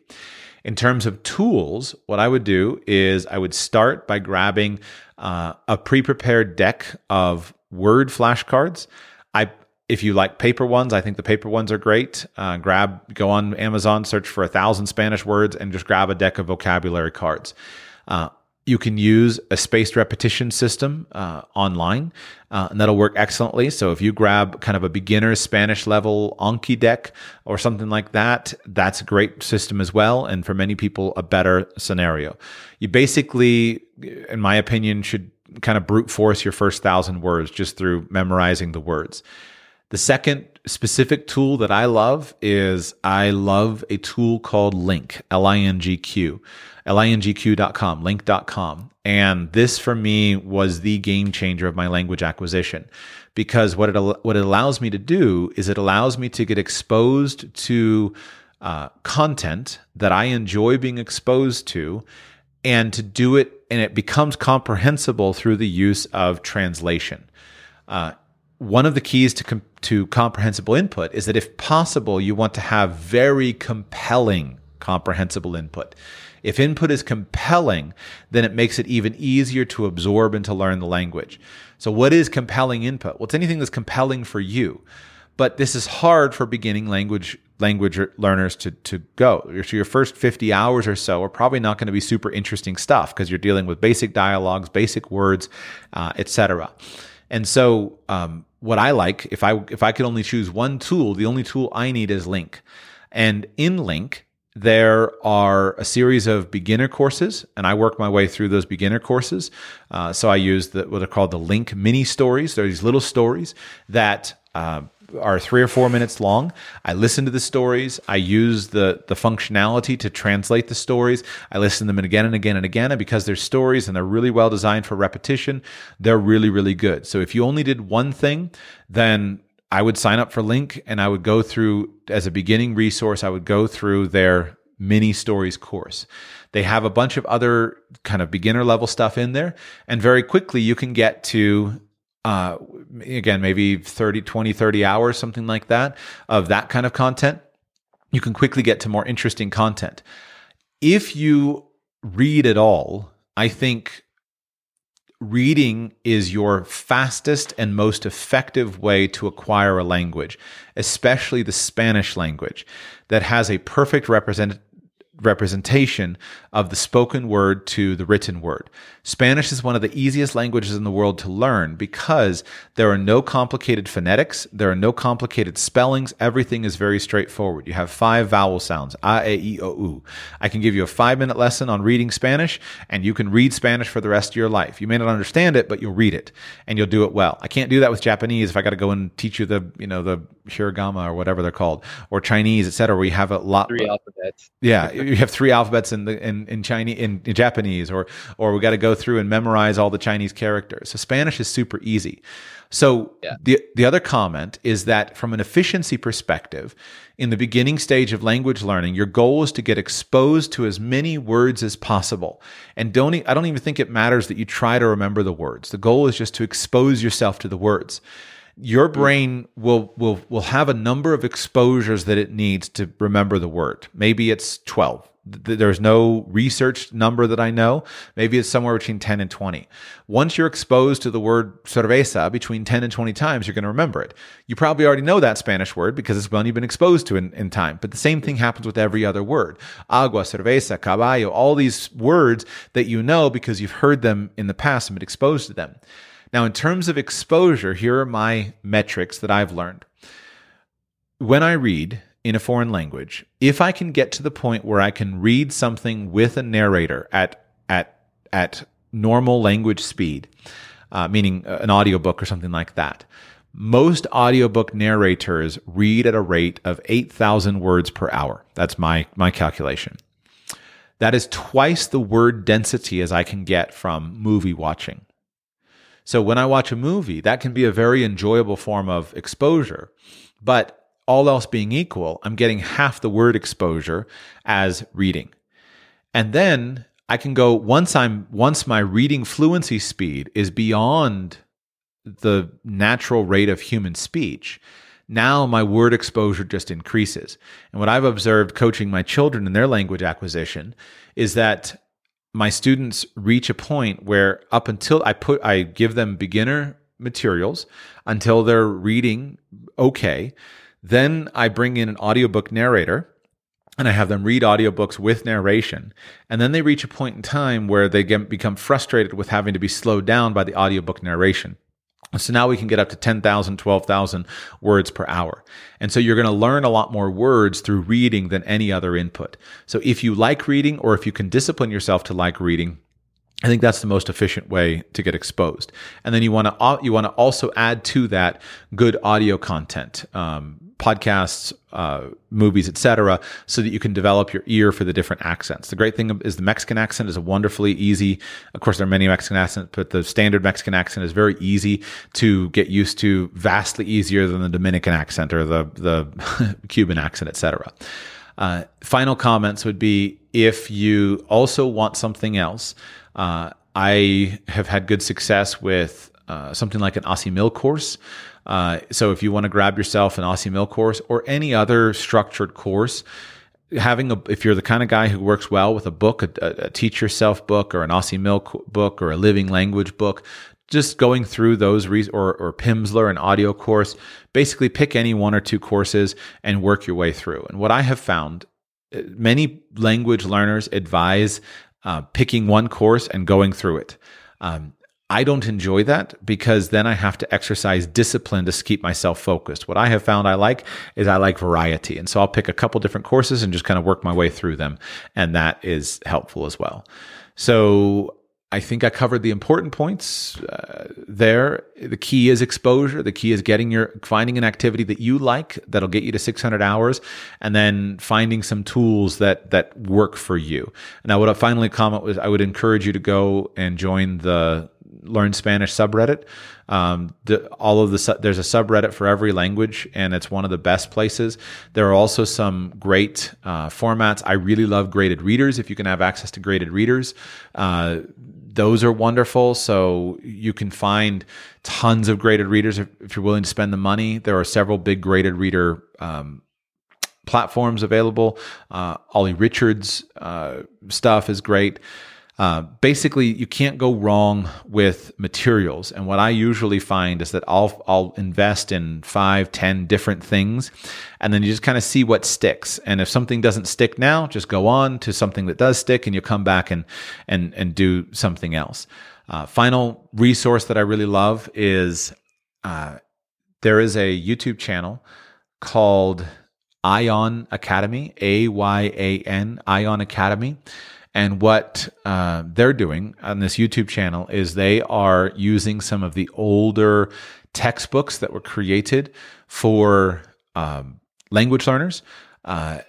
In terms of tools, what I would do is I would start by grabbing uh, a pre prepared deck of word flashcards. I if you like paper ones, I think the paper ones are great. Uh, grab, go on Amazon, search for a thousand Spanish words, and just grab a deck of vocabulary cards. Uh, you can use a spaced repetition system uh, online, uh, and that'll work excellently. So if you grab kind of a beginner Spanish level Anki deck or something like that, that's a great system as well. And for many people, a better scenario. You basically, in my opinion, should kind of brute force your first thousand words just through memorizing the words. The second specific tool that I love is I love a tool called LingQ, L I N G Q, lingq.com, link.com. And this for me was the game changer of my language acquisition because what it, what it allows me to do is it allows me to get exposed to uh, content that I enjoy being exposed to and to do it and it becomes comprehensible through the use of translation. Uh, one of the keys to com- to comprehensible input is that if possible, you want to have very compelling comprehensible input. If input is compelling, then it makes it even easier to absorb and to learn the language. So, what is compelling input? Well, it's anything that's compelling for you. But this is hard for beginning language language learners to to go. So your first 50 hours or so are probably not going to be super interesting stuff because you're dealing with basic dialogues, basic words, uh, etc. And so, um, what I like, if I if I could only choose one tool, the only tool I need is LingQ. And in LingQ, there are a series of beginner courses, and I work my way through those beginner courses. Uh, so I use the, what are called the LingQ mini stories. They're these little stories that uh, are three or four minutes long. I listen to the stories. I use the the functionality to translate the stories. I listen to them again and again and again. And because they're stories and they're really well designed for repetition, they're really really good. So if you only did one thing, then I would sign up for LingQ and I would go through as a beginning resource. I would go through their mini stories course. They have a bunch of other kind of beginner level stuff in there. And very quickly you can get to uh, again, maybe 30, 20, 30 hours, something like that, of that kind of content, you can quickly get to more interesting content. If you read at all, I think reading is your fastest and most effective way to acquire a language, especially the Spanish language that has a perfect represent- representation of the spoken word to the written word. Spanish is one of the easiest languages in the world to learn because there are no complicated phonetics, there are no complicated spellings. Everything is very straightforward. You have five vowel sounds a, e, i, o, u. I can give you a five minute lesson on reading Spanish, and you can read Spanish for the rest of your life. You may not understand it, but you'll read it and you'll do it well. I can't do that with Japanese if I got to go and teach you the, you know, the hiragana or whatever they're called, or Chinese, etc., where you have a lot. Three alphabets. Yeah, you have three alphabets in the in, in Chinese in, in Japanese, or or we got to go through and memorize all the Chinese characters. So Spanish is super easy. So yeah. the the other comment is that from an efficiency perspective, in the beginning stage of language learning, your goal is to get exposed to as many words as possible. And don't I don't even think it matters that you try to remember the words. The goal is just to expose yourself to the words your mm. brain will will will have a number of exposures that it needs to remember the word. Maybe it's 12 there's no research number that I know. Maybe it's somewhere between 10 and 20. Once you're exposed to the word cerveza between 10 and 20 times, you're going to remember it. You probably already know that Spanish word because it's one you've been exposed to in, in time. But the same thing happens with every other word. Agua, cerveza, caballo, all these words that you know because you've heard them in the past and been exposed to them. Now, in terms of exposure, here are my metrics that I've learned. When I read, in a foreign language, if I can get to the point where I can read something with a narrator at at at normal language speed, uh, meaning an audiobook or something like that, most audiobook narrators read at a rate of 8,000 words per hour. That's my my calculation. That is twice the word density as I can get from movie watching. So when I watch a movie, that can be a very enjoyable form of exposure. But all else being equal, I'm getting half the word exposure as reading. And then I can go once I'm once my reading fluency speed is beyond the natural rate of human speech. Now my word exposure just increases. And what I've observed coaching my children in their language acquisition is that my students reach a point where up until I put I give them beginner materials until they're reading okay then I bring in an audiobook narrator and I have them read audiobooks with narration. And then they reach a point in time where they get, become frustrated with having to be slowed down by the audiobook narration. So now we can get up to 10,000, 12,000 words per hour. And so you're going to learn a lot more words through reading than any other input. So if you like reading or if you can discipline yourself to like reading, I think that's the most efficient way to get exposed. And then you want to you want to also add to that good audio content, um, podcasts, uh, movies, etc., so that you can develop your ear for the different accents. The great thing is the Mexican accent is a wonderfully easy. Of course, there are many Mexican accents, but the standard Mexican accent is very easy to get used to. Vastly easier than the Dominican accent or the the Cuban accent, etc. Uh, final comments would be if you also want something else. Uh, I have had good success with uh, something like an Assimil course. Uh, so if you want to grab yourself an Assimil course or any other structured course, having a if you're the kind of guy who works well with a book, a, a teach yourself book, or an Assimil book, or a living language book, just going through those re- or or Pimsleur, an audio course, basically pick any one or two courses and work your way through. And what I have found, uh, many language learners advise uh, picking one course and going through it. Um, I don't enjoy that because then I have to exercise discipline to keep myself focused. What I have found I like is I like variety. And so I'll pick a couple different courses and just kind of work my way through them. And that is helpful as well. So I think I covered the important points uh, there. The key is exposure. The key is getting your finding an activity that you like that'll get you to 600 hours, and then finding some tools that that work for you. Now, what I finally comment was I would encourage you to go and join the Learn Spanish subreddit. Um, the, all of the there's a subreddit for every language, and it's one of the best places. There are also some great uh, formats. I really love graded readers. If you can have access to graded readers. Uh, those are wonderful. So you can find tons of graded readers if, if you're willing to spend the money. There are several big graded reader um, platforms available. Uh, Ollie Richards' uh, stuff is great. Uh, basically, you can't go wrong with materials. And what I usually find is that I'll I'll invest in five, ten different things, and then you just kind of see what sticks. And if something doesn't stick now, just go on to something that does stick, and you come back and and and do something else. Uh, final resource that I really love is uh, there is a YouTube channel called Ayan Academy, A Y A N, Ayan Academy. And what uh, they're doing on this YouTube channel is they are using some of the older textbooks that were created for um, language learners. Uh,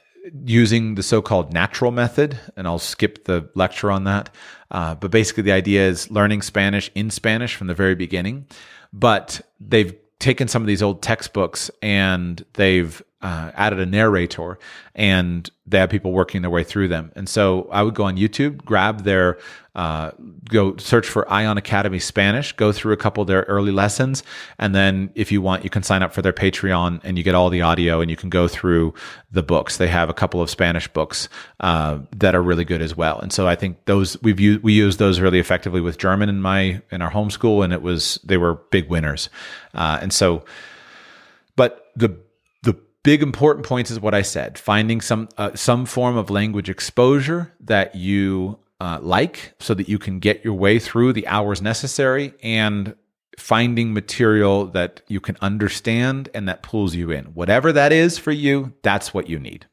using the so-called natural method, and I'll skip the lecture on that. Uh, but basically, the idea is learning Spanish in Spanish from the very beginning. But they've taken some of these old textbooks and they've uh, added a narrator and they have people working their way through them. And so I would go on YouTube, grab their, uh, go search for Ayan Academy Spanish, go through a couple of their early lessons. And then if you want, you can sign up for their Patreon and you get all the audio and you can go through the books. They have a couple of Spanish books uh, that are really good as well. And so I think those we've used, we used those really effectively with German in my, in our homeschool and it was, they were big winners. Uh, and so, but the big important points is what I said. Finding some uh, some form of language exposure that you uh, like, so that you can get your way through the hours necessary, and finding material that you can understand and that pulls you in. Whatever that is for you, that's what you need.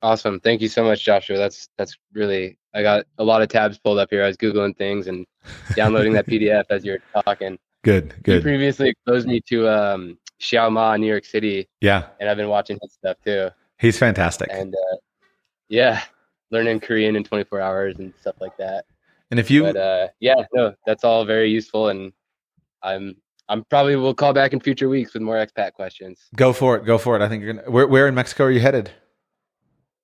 Awesome. Thank you so much, Joshua. That's that's really I got a lot of tabs pulled up here. I was googling things and downloading that PDF as you're talking. Good, good. You previously exposed me to um, Xiao Ma in New York City. Yeah. And I've been watching his stuff too. He's fantastic. And uh, yeah, learning Korean in 24 hours and stuff like that. And if you, but uh, yeah, no, that's all very useful. And I'm, I'm probably will call back in future weeks with more expat questions. Go for it. Go for it. I think you're gonna. Where, where in Mexico are you headed?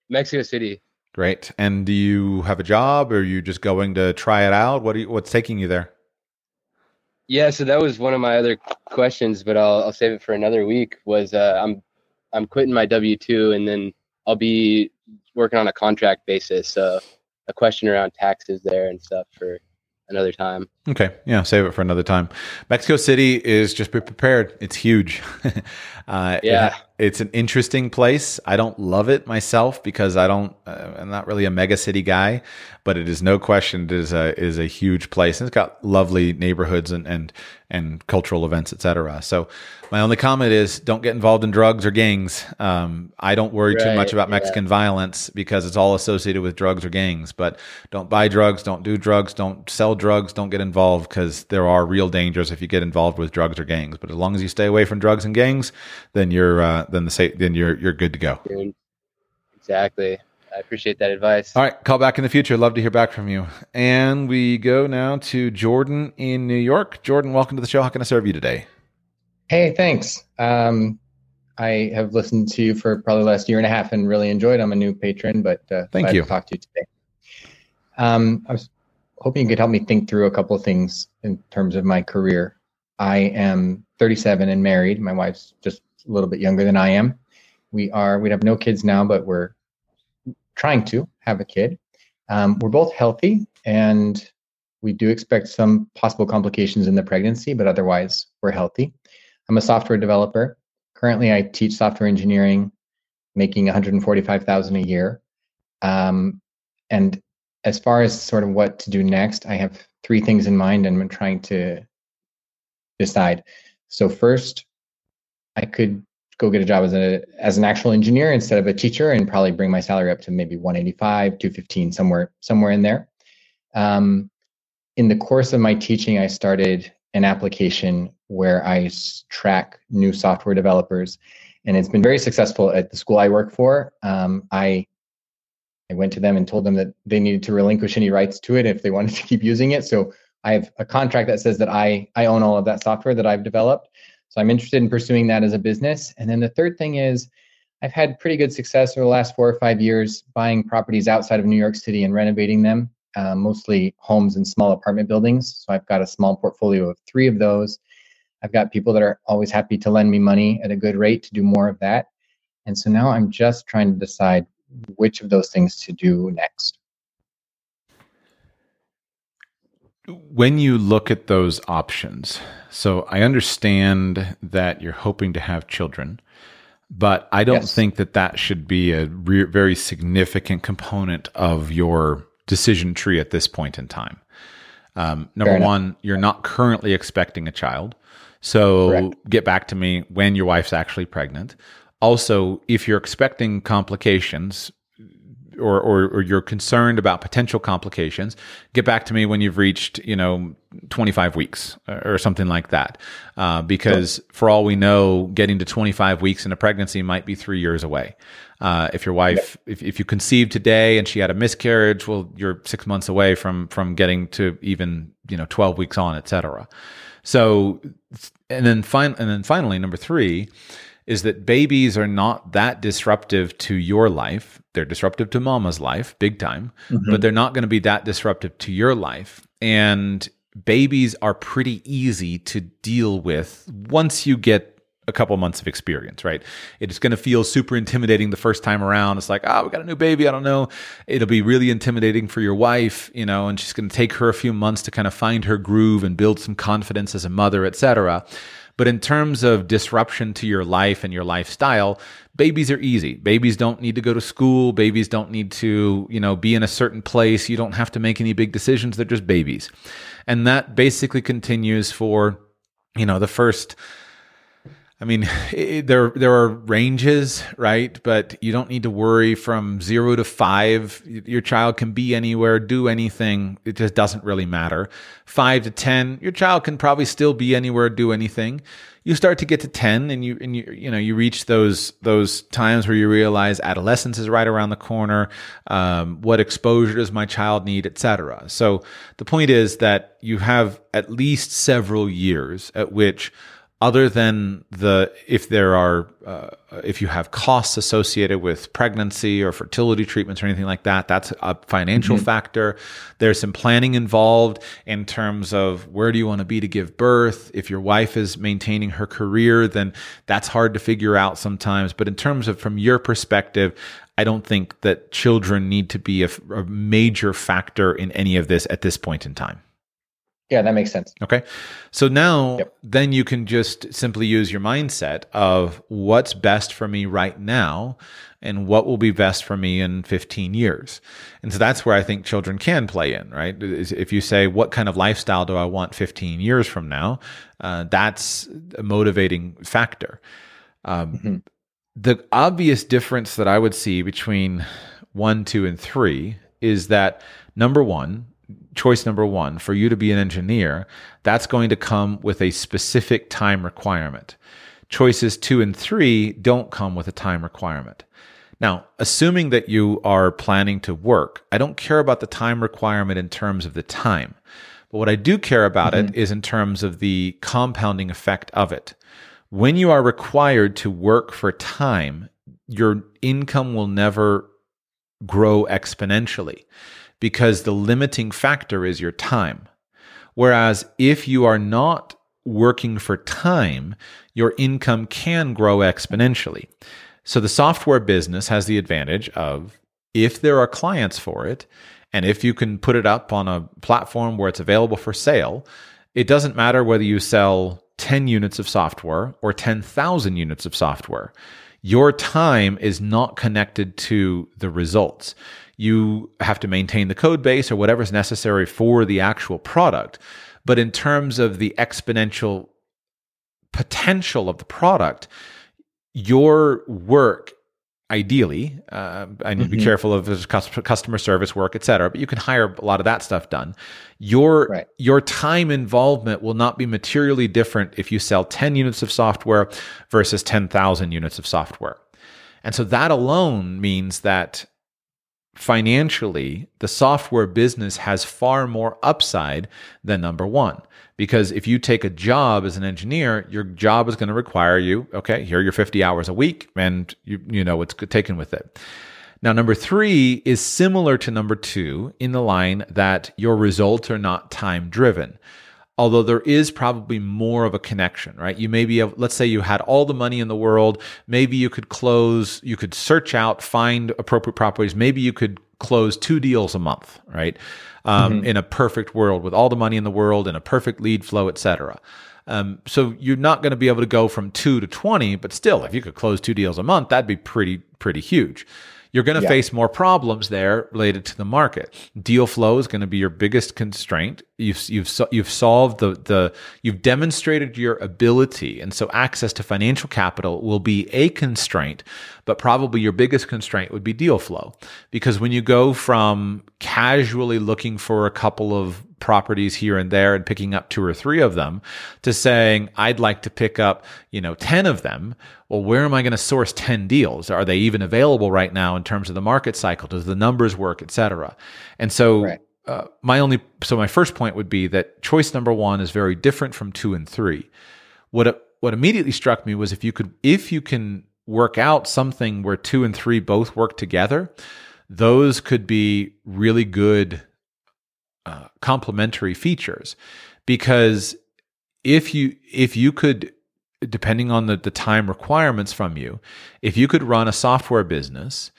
Mexico City. Great. And do you have a job, or are you just going to try it out? What are you, What's taking you there? Yeah, so that was one of my other questions, but I'll I'll save it for another week. Was uh, I'm I'm quitting my W two, and then I'll be working on a contract basis. So a question around taxes there and stuff for another time. Okay. Yeah. Save it for another time. Mexico City is just be prepared. It's huge. uh, Yeah. it- it's an interesting place. I don't love it myself because I don't, uh, I'm not really a mega city guy, but it is no question it is a, is a huge place. And it's got lovely neighborhoods and, and, and cultural events, et cetera. So my only comment is don't get involved in drugs or gangs. Um, I don't worry too much about yeah. Mexican violence because it's all associated with drugs or gangs. But don't buy drugs, don't do drugs, don't sell drugs, don't get involved because there are real dangers if you get involved with drugs or gangs. But as long as you stay away from drugs and gangs, then you're uh, then the sa- then you're you're good to go. Dude. Exactly. I appreciate that advice. All right, call back in the future. Love to hear back from you. And we go now to Jordan in New York. Jordan, welcome to the show. How can I serve you today? Hey, thanks. Um, I have listened to you for probably the last year and a half and really enjoyed. I'm a new patron, but uh, Thank glad you. to talk to you today. Um, I was hoping you could help me think through a couple of things in terms of my career. I am 37 and married. My wife's just a little bit younger than I am. We are we have no kids now, but we're trying to have a kid. Um, we're both healthy, and we do expect some possible complications in the pregnancy, but otherwise we're healthy. I'm a software developer. Currently, I teach software engineering, making 145,000 a year. Um, and as far as sort of what to do next, I have three things in mind, and I'm trying to decide. So first, I could go get a job as a as an actual engineer instead of a teacher, and probably bring my salary up to maybe 185, 215, somewhere somewhere in there. Um, in the course of my teaching, I started an application where I track new software developers, and it's been very successful at the school I work for. Um, I I went to them and told them that they needed to relinquish any rights to it if they wanted to keep using it. So I have a contract that says that I I own all of that software that I've developed. So I'm interested in pursuing that as a business. And then the third thing is I've had pretty good success over the last four or five years buying properties outside of New York City and renovating them, uh, mostly homes and small apartment buildings. So I've got a small portfolio of three of those. I've got people that are always happy to lend me money at a good rate to do more of that. And so now I'm just trying to decide which of those things to do next. when you look at those options, so I understand that you're hoping to have children, but I don't Yes. think that that should be a re- very significant component of your decision tree at this point in time. Um, number one, you're not currently expecting a child. So Correct. get back to me when your wife's actually pregnant. Also, if you're expecting complications, or, or, or you're concerned about potential complications, get back to me when you've reached, you know, 25 weeks or something like that. Uh, because for all we know, getting to 25 weeks in a pregnancy might be three years away. Uh, if your wife, if, if you conceived today and she had a miscarriage, well, you're six months away from, from getting to even, you know, 12 weeks on, et cetera. So, and then fin- and then finally, number three is that babies are not that disruptive to your life. They're disruptive to mama's life, big time, mm-hmm. but they're not going to be that disruptive to your life. And babies are pretty easy to deal with once you get a couple months of experience, right? It's going to feel super intimidating the first time around. It's like, oh, we got a new baby. I don't know. It'll be really intimidating for your wife, you know, and she's going to take her a few months to kind of find her groove and build some confidence as a mother, et cetera. But in terms of disruption to your life and your lifestyle, babies are easy. Babies don't need to go to school. Babies don't need to, you know, be in a certain place. You don't have to make any big decisions. They're just babies. And that basically continues for, you know, the first I mean, it, there there are ranges, right? But you don't need to worry from zero to five. Your child can be anywhere, do anything. It just doesn't really matter. Five to ten, your child can probably still be anywhere, do anything. You start to get to ten, and you and you you know you reach those those times where you realize adolescence is right around the corner. Um, what exposure does my child need, etc. So the point is that you have at least several years at which other than the if there are uh, if you have costs associated with pregnancy or fertility treatments or anything like that that's a financial factor. There's some planning involved in terms of where do you want to be to give birth. If your wife is maintaining her career then that's hard to figure out sometimes. But in terms of from your perspective I don't think that children need to be a, a major factor in any of this at this point in time. Yeah, that makes sense. Okay. So now, Yep. then you can just simply use your mindset of what's best for me right now and what will be best for me in 15 years. And so that's where I think children can play in, right? If you say, what kind of lifestyle do I want 15 years from now? Uh, that's a motivating factor. Um, Mhm. The obvious difference that I would see between one, two, and three is that number one, choice number one, for you to be an engineer, that's going to come with a specific time requirement. Choices two and three don't come with a time requirement. Now, assuming that you are planning to work, I don't care about the time requirement in terms of the time. But what I do care about it mm-hmm. is in terms of the compounding effect of it. When you are required to work for time, your income will never grow exponentially because the limiting factor is your time. Whereas if you are not working for time, your income can grow exponentially. So the software business has the advantage of if there are clients for it, and if you can put it up on a platform where it's available for sale, it doesn't matter whether you sell 10 units of software or 10,000 units of software. Your time is not connected to the results. You have to maintain the code base or whatever is necessary for the actual product. But in terms of the exponential potential of the product, your work ideally uh, i need to be careful of this customer service work et cetera but you can hire a lot of that stuff done your Right. your time involvement will not be materially different if you sell 10 units of software versus 10,000 units of software and so that alone means that financially, the software business has far more upside than number one. Because if you take a job as an engineer, your job is going to require you, okay, here are your 50 hours a week, and you, you know what's taken with it. Now, number three is similar to number two in the line that your results are not time driven although there is probably more of a connection, right? You may be, able, let's say you had all the money in the world. Maybe you could close, you could search out, find appropriate properties. Maybe you could close two deals a month, right? Um, In a perfect world with all the money in the world and a perfect lead flow, et cetera. Um, so you're not going to be able to go from two to 20, but still, if you could close two deals a month, that'd be pretty, pretty huge. You're going to Yeah. face more problems there related to the market. Deal flow is going to be your biggest constraint. You've you've you've solved the the you've demonstrated your ability, and so access to financial capital will be a constraint. But probably your biggest constraint would be deal flow, because when you go from casually looking for a couple of properties here and there and picking up two or three of them to saying I'd like to pick up, you know, 10 of them. Well, where am I going to source 10 deals? Are they even available right now in terms of the market cycle? Does the numbers work, et cetera? And so Right. uh, my only so my first point would be that choice number 1 is very different from 2 and 3. What what immediately struck me was if you could if you can work out something where 2 and 3 both work together, those could be really good uh, complementary features because if you if you could depending on the, the time requirements from you if you could run a software business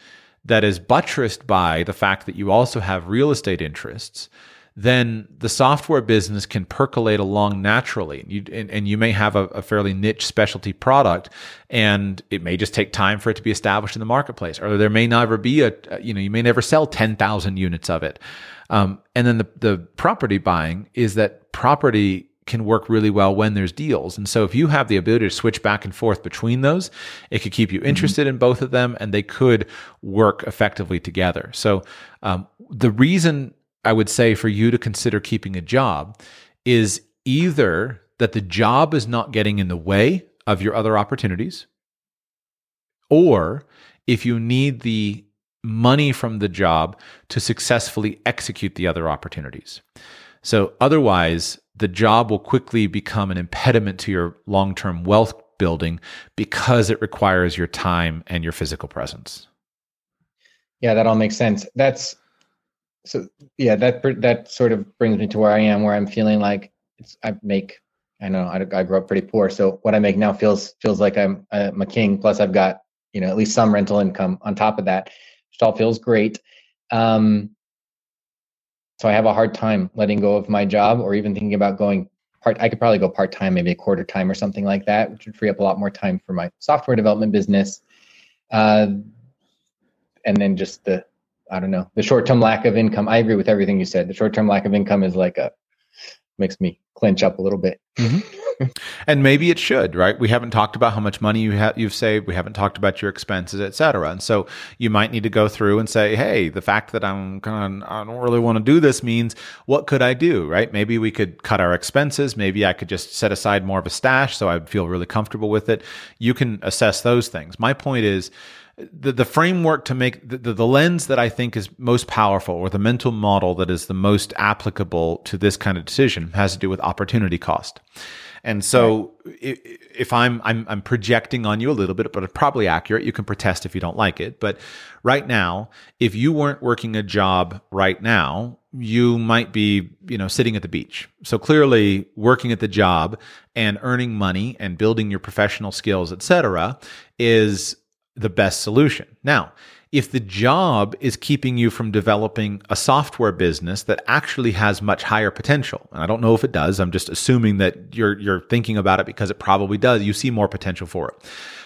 that is buttressed by the fact that you also have real estate interests then the software business can percolate along naturally. You, and, and you may have a, a fairly niche specialty product, and it may just take time for it to be established in the marketplace, or there may never be a, you know, you may never sell 10,000 units of it. Um, and then the, the property buying is that property can work really well when there's deals. And so if you have the ability to switch back and forth between those, it could keep you interested in both of them and they could work effectively together. So um, the reason I would say for you to consider keeping a job is either that the job is not getting in the way of your other opportunities, or if you need the money from the job to successfully execute the other opportunities. So otherwise, the job will quickly become an impediment to your long term wealth building because it requires your time and your physical presence. Yeah, that all makes sense. That's so yeah, that that sort of brings me to where I am, where I'm feeling like it's I make I know I, I grew up pretty poor, so what I make now feels feels like I'm I'm a king. Plus, I've got you know at least some rental income on top of that, which all feels great. Um, so I have a hard time letting go of my job or even thinking about going part. I could probably go part time, maybe a quarter time or something like that, which would free up a lot more time for my software development business. Uh, and then just the, I don't know, the short term lack of income. I agree with everything you said. The short term lack of income is like a, makes me clench up a little bit. Mm-hmm. and maybe it should, right? We haven't talked about how much money you have you've saved. We haven't talked about your expenses, et cetera. And so you might need to go through and say, hey, the fact that I'm kind of, I don't really want to do this means what could I do, right? Maybe we could cut our expenses. Maybe I could just set aside more of a stash so I'd feel really comfortable with it. You can assess those things. My point is, the, the framework to make the, the lens that I think is most powerful or the mental model that is the most applicable to this kind of decision has to do with opportunity cost. And so if I'm, I'm I'm projecting on you a little bit, but it's probably accurate. You can protest if you don't like it. But right now, if you weren't working a job right now, you might be, you know, sitting at the beach. So clearly working at the job and earning money and building your professional skills, et cetera, is the best solution. Now, if the job is keeping you from developing a software business that actually has much higher potential, and I don't know if it does, I'm just assuming that you're you're thinking about it because it probably does. You see more potential for it.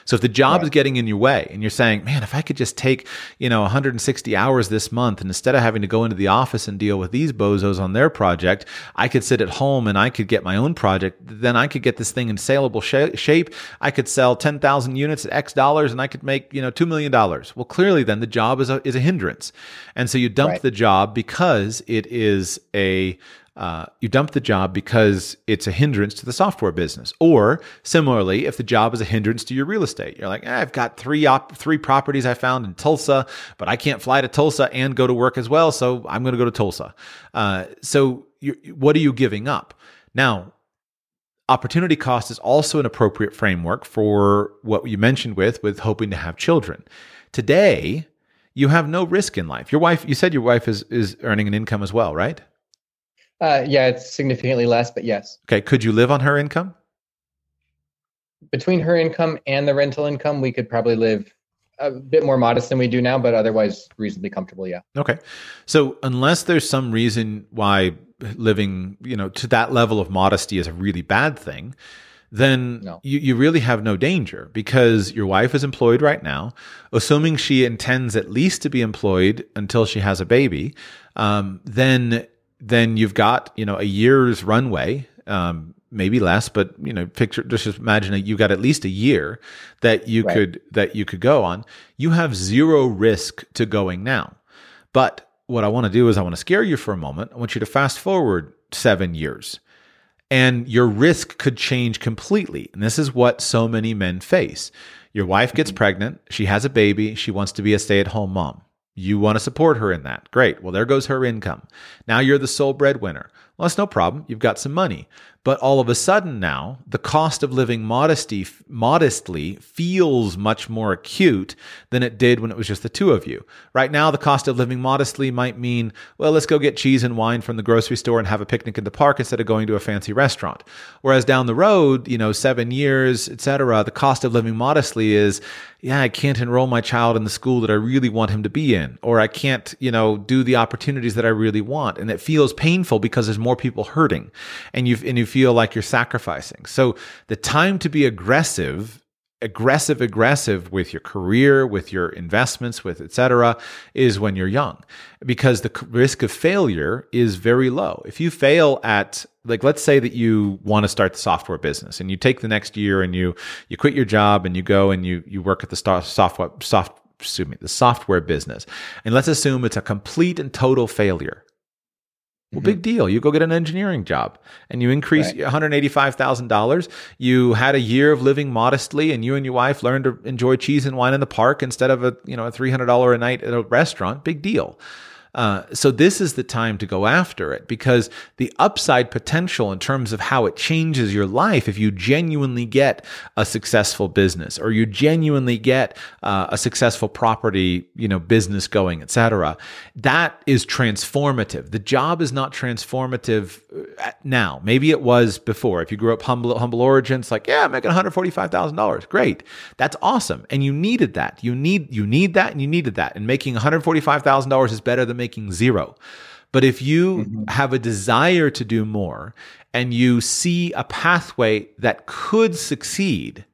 So if the job right. is getting in your way and you're saying, man, if I could just take, you know, 160 hours this month and instead of having to go into the office and deal with these bozos on their project, I could sit at home and I could get my own project, then I could get this thing in saleable sh- shape. I could sell 10,000 units at X dollars and I could make, you know, $2 million. Well, clearly then the job is a, is a hindrance. And so you dump right. the job because it is a uh, you dump the job because it's a hindrance to the software business. Or similarly, if the job is a hindrance to your real estate, you're like, eh, I've got three op- three properties I found in Tulsa, but I can't fly to Tulsa and go to work as well, so I'm going to go to Tulsa. Uh, so what are you giving up? Now, opportunity cost is also an appropriate framework for what you mentioned with with hoping to have children. Today, you have no risk in life. Your wife, you said your wife is is earning an income as well, right? Uh, yeah, it's significantly less, but yes. Okay. Could you live on her income? Between her income and the rental income, we could probably live a bit more modest than we do now, but otherwise reasonably comfortable. Yeah. Okay. So unless there's some reason why living, you know, to that level of modesty is a really bad thing, then no. you, you really have no danger because your wife is employed right now. Assuming she intends at least to be employed until she has a baby, um, then then you've got you know a year's runway um, maybe less but you know picture just imagine that you got at least a year that you right. could that you could go on. You have zero risk to going now. But what i want to do is i want to scare you for a moment. I want you to fast forward 7 years and your risk could change completely. And this is what so many men face. Your wife gets mm-hmm. pregnant. She has a baby. She wants to be a stay-at-home mom you want to support her in that. Great. Well, there goes her income. Now you're the sole breadwinner. Well, that's no problem. You've got some money. But all of a sudden now, the cost of living modesty, modestly feels much more acute than it did when it was just the two of you. Right now, the cost of living modestly might mean, well, let's go get cheese and wine from the grocery store and have a picnic in the park instead of going to a fancy restaurant. Whereas down the road, you know, seven years, etc., the cost of living modestly is, yeah, I can't enroll my child in the school that I really want him to be in, or I can't, you know, do the opportunities that I really want. And it feels painful because there's more people hurting and you've, and you feel like you're sacrificing. So the time to be aggressive aggressive aggressive with your career with your investments with etc is when you're young because the risk of failure is very low. If you fail at like let's say that you want to start the software business and you take the next year and you you quit your job and you go and you you work at the software soft excuse me the software business. And let's assume it's a complete and total failure well, mm-hmm. big deal. You go get an engineering job and you increase right. $185,000. You had a year of living modestly and you and your wife learned to enjoy cheese and wine in the park instead of a, you know, a $300 a night at a restaurant. Big deal. Uh, so this is the time to go after it because the upside potential in terms of how it changes your life if you genuinely get a successful business or you genuinely get uh, a successful property you know business going etc that is transformative. The job is not transformative uh, now. Maybe it was before. If you grew up humble humble origins like yeah i'm making $145000 great. That's awesome. And you needed that. You need you need that and you needed that. And making $145000 is better than making zero. But if you mm-hmm. have a desire to do more and you see a pathway that could succeed,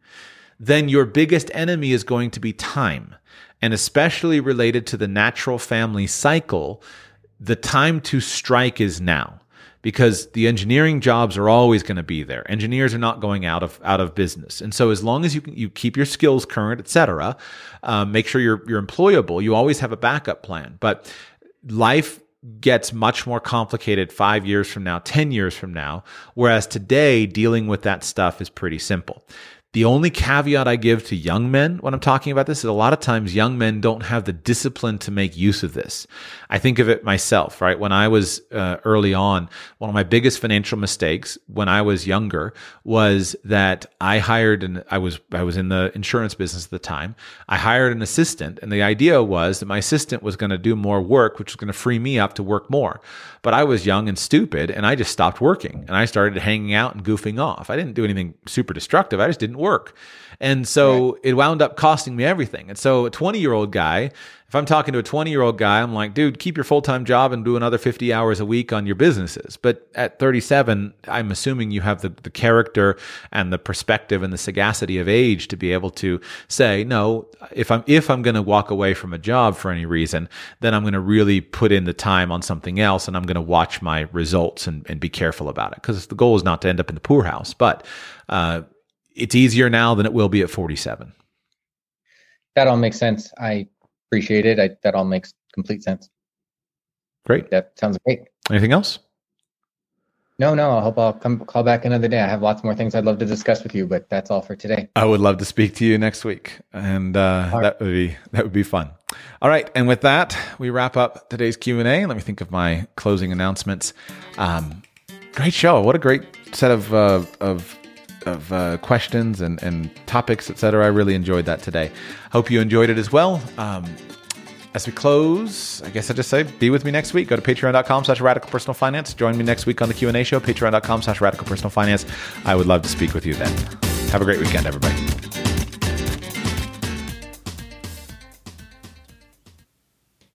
then your biggest enemy is going to be time. And especially related to the natural family cycle, the time to strike is now because the engineering jobs are always going to be there. Engineers are not going out of out of business, and so as long as you you keep your skills current, etc., um, make sure you're you're employable. You always have a backup plan. But life gets much more complicated five years from now, 10 years from now, whereas today dealing with that stuff is pretty simple. The only caveat I give to young men when I'm talking about this is a lot of times young men don't have the discipline to make use of this. I think of it myself, right? When I was uh, early on, one of my biggest financial mistakes when I was younger was that I hired and I was I was in the insurance business at the time. I hired an assistant, and the idea was that my assistant was going to do more work, which was going to free me up to work more. But I was young and stupid, and I just stopped working, and I started hanging out and goofing off. I didn't do anything super destructive. I just didn't work. And so right. it wound up costing me everything. And so a 20 year old guy, if I'm talking to a 20 year old guy, I'm like, dude, keep your full time job and do another 50 hours a week on your businesses. But at 37, I'm assuming you have the, the character and the perspective and the sagacity of age to be able to say, no, if I'm, if I'm going to walk away from a job for any reason, then I'm going to really put in the time on something else and I'm going to watch my results and, and be careful about it. Cause the goal is not to end up in the poorhouse. But, uh, it's easier now than it will be at 47. That all makes sense. I appreciate it. I, that all makes complete sense. Great. That sounds great. Anything else? No, no. I hope I'll come call back another day. I have lots more things I'd love to discuss with you, but that's all for today. I would love to speak to you next week, and uh, right. that would be that would be fun. All right, and with that, we wrap up today's Q and A. Let me think of my closing announcements. Um, great show! What a great set of uh, of of uh, questions and, and topics, etc. I really enjoyed that today. Hope you enjoyed it as well. Um, as we close, I guess I just say be with me next week. Go to patreon.com slash radical personal finance. Join me next week on the Q&A show, patreon.com slash radical personal finance. I would love to speak with you then. Have a great weekend, everybody.